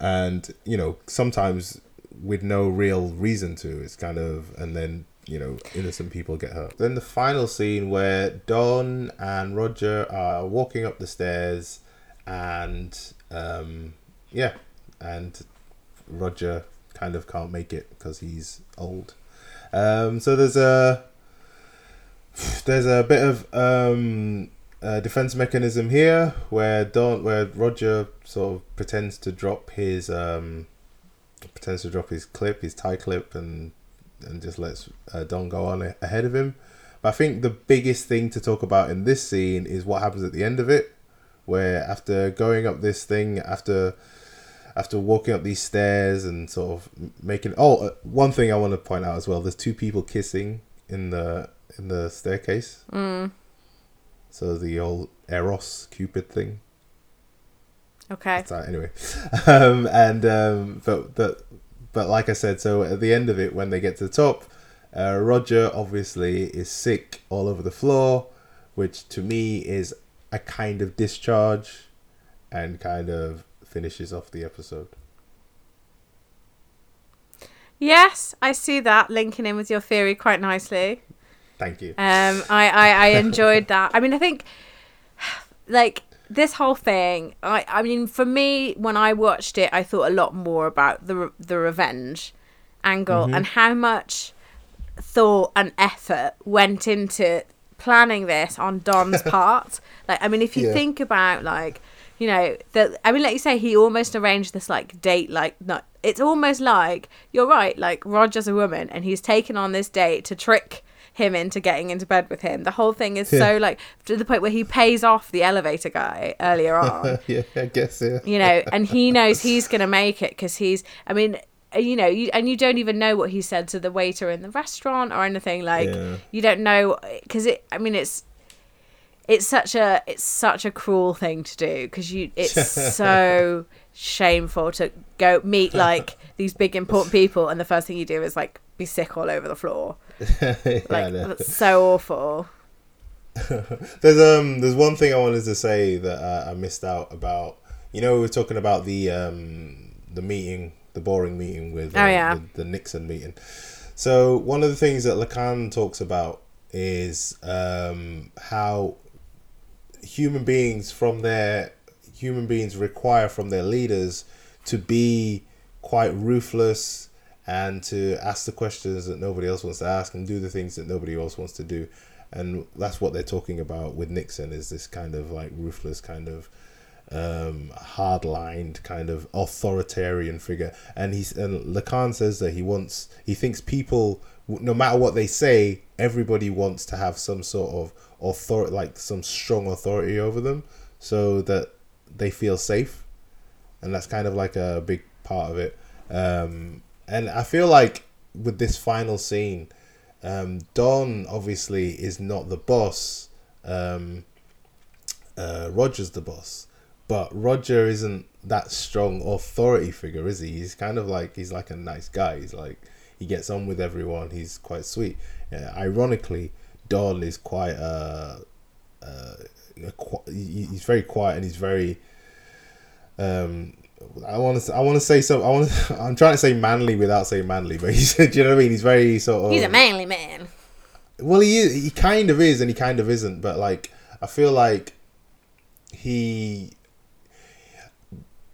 And, you know, sometimes with no real reason to. It's kind of, and then, you know, innocent people get hurt. Then the final scene where Don and Roger are walking up the stairs and, um, yeah, and Roger kind of can't make it because he's old. Um, so there's a there's a bit of um, a defense mechanism here where Don where Roger sort of pretends to drop his um, pretends to drop his clip, his tie clip, and and just lets uh, Don go on ahead of him. But I think the biggest thing to talk about in this scene is what happens at the end of it, where after going up this thing, after after walking up these stairs and sort of making oh uh, one thing I want to point out as well there's two people kissing in the in the staircase. Mm, so the old eros cupid thing. Okay. so anyway. [laughs] Um and um but but but like I said so at the end of it when they get to the top uh, Roger obviously is sick all over the floor which to me is a kind of discharge and kind of finishes off the episode. Yes, I see that linking in with your theory quite nicely. Thank you. Um, I, I, I enjoyed that. I mean, I think like this whole thing. I, I mean, for me, when I watched it, I thought a lot more about the the revenge angle and how much thought and effort went into planning this on Don's [laughs] part. Like, I mean, if you Yeah. think about like, you know, that I mean, like you say, he almost arranged this like date. Like, not. It's almost like you're right. Like Roger's a woman, and he's taken on this date to trick him into getting into bed with him. The whole thing is so like to the point where he pays off the elevator guy earlier [laughs] on yeah, I guess yeah. you know, and he [laughs] knows he's going to make it because he's, I mean, uh, you know, you, and you don't even know what he said to the waiter in the restaurant or anything. Like, Yeah. you don't know because it. I mean, it's it's such a it's such a cruel thing to do because you it's so [laughs] shameful to go meet like these big important [laughs] people and the first thing you do is like be sick all over the floor. [laughs] Yeah, Like that's so awful. There's um there's one thing I wanted to say that uh, I missed out about. You know, we were talking about the um the meeting, the boring meeting with uh, Oh, yeah. the, the Nixon meeting. So one of the things that Lacan talks about is um how human beings from their human beings require from their leaders to be quite ruthless and to ask the questions that nobody else wants to ask and do the things that nobody else wants to do. And that's what they're talking about with Nixon is this kind of like ruthless kind of um hard-lined kind of authoritarian figure. And he's and Lacan says that he wants he thinks people no matter what they say everybody wants to have some sort of authority like some strong authority over them so that they feel safe. And that's kind of like a big part of it. Um and i feel like with this final scene um don obviously is not the boss um uh roger's the boss but roger isn't that strong authority figure is he? He's kind of like he's like a nice guy. He's like he gets on with everyone he's quite sweet yeah, ironically don is quite uh uh, a qui- he's very quiet and he's very um I want to I want to say some I want to, [laughs] I'm trying to say manly without saying manly but [laughs] he's do you know what I mean he's very sort of He's a manly man. well he is he kind of is and he kind of isn't but like I feel like he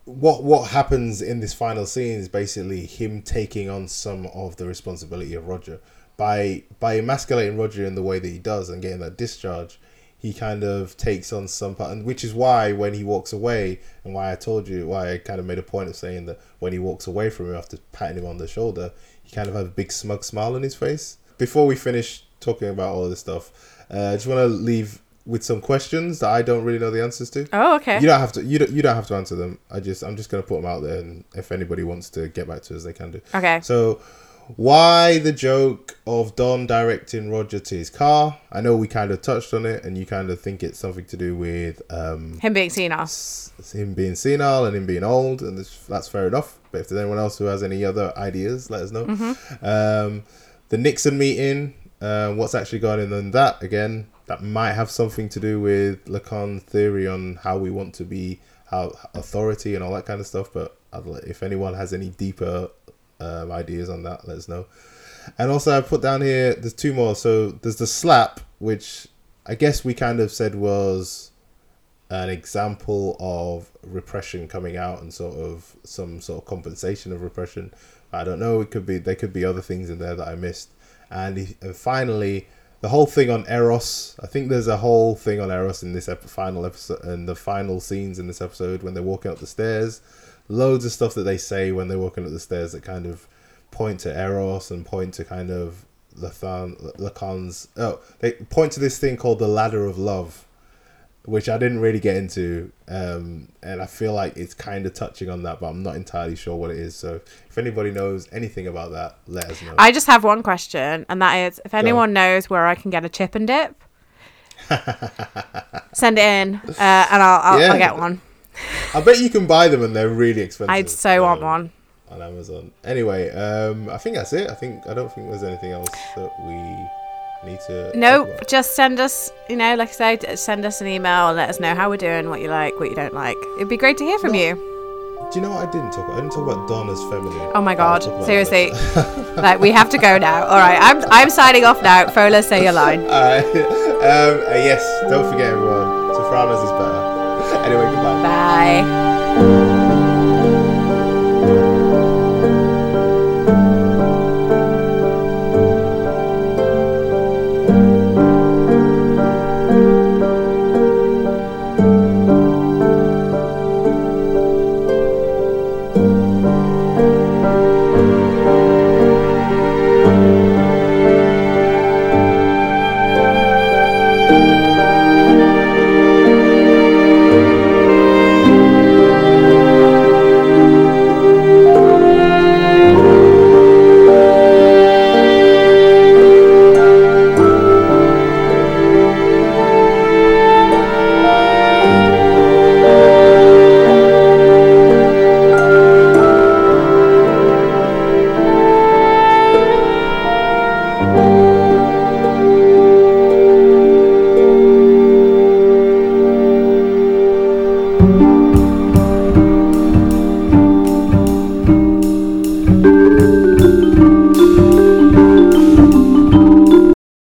what what happens in this final scene is basically him taking on some of the responsibility of Roger. By by emasculating Roger in the way that he does and getting that discharge he kind of takes on some part and which is why when he walks away and why I told you why I kind of made a point of saying that when he walks away from him after patting him on the shoulder he kind of has a big smug smile on his face. Before we finish talking about all this stuff uh, I just want to leave with some questions that I don't really know the answers to Oh, okay. you don't have to. You don't. You don't have to answer them. I just. I'm just gonna put them out there, and if anybody wants to get back to us, they can do. Okay. So, why the joke of Don directing Roger to his car? I know we kind of touched on it, and you kind of think it's something to do with um, Him being senile. s- him being senile and him being old, and this, that's fair enough. But if there's anyone else who has any other ideas, let us know. Um, the Nixon meeting, uh, what's actually going on in that again? That might have something to do with Lacan's theory on how we want to be, how authority and all that kind of stuff. But if anyone has any deeper um, ideas on that, let us know. And also, I put down here. There's two more. So there's the slap, which I guess we kind of said was an example of repression coming out and sort of some sort of compensation of repression. I don't know. It could be there could be other things in there that I missed. And, he, and finally, the whole thing on Eros. I think there's a whole thing on Eros in this ep- final episode and the final scenes in this episode when they're walking up the stairs. Loads of stuff that they say when they're walking up the stairs that kind of point to Eros and point to kind of Lacan, Lacan's. Oh, they point to this thing called the ladder of love which I didn't really get into, um, and I feel like it's kind of touching on that, but I'm not entirely sure what it is. So if anybody knows anything about that, let us know. I just have one question, and that is if anyone knows where I can get a chip and dip, send it in, uh, and I'll, I'll, Yeah. I'll get one. I bet you can buy them, and they're really expensive. I'd so want um, one. on Amazon. Anyway, um, I think that's it. I think I don't think there's anything else that we need to? No, talk just send us, you know, like I said, send us an email and let us know how we're doing, what you like, what you don't like. It'd be great to hear from No. you. Do you know what I didn't talk about? I didn't talk about Don as feminine. Oh my god, seriously. [laughs] like, we have to go now. All right, I'm, I'm signing off now. Fola, say your line. [laughs] Alright. um, uh, yes, don't forget everyone. Sopranos is better. Anyway, goodbye. Bye.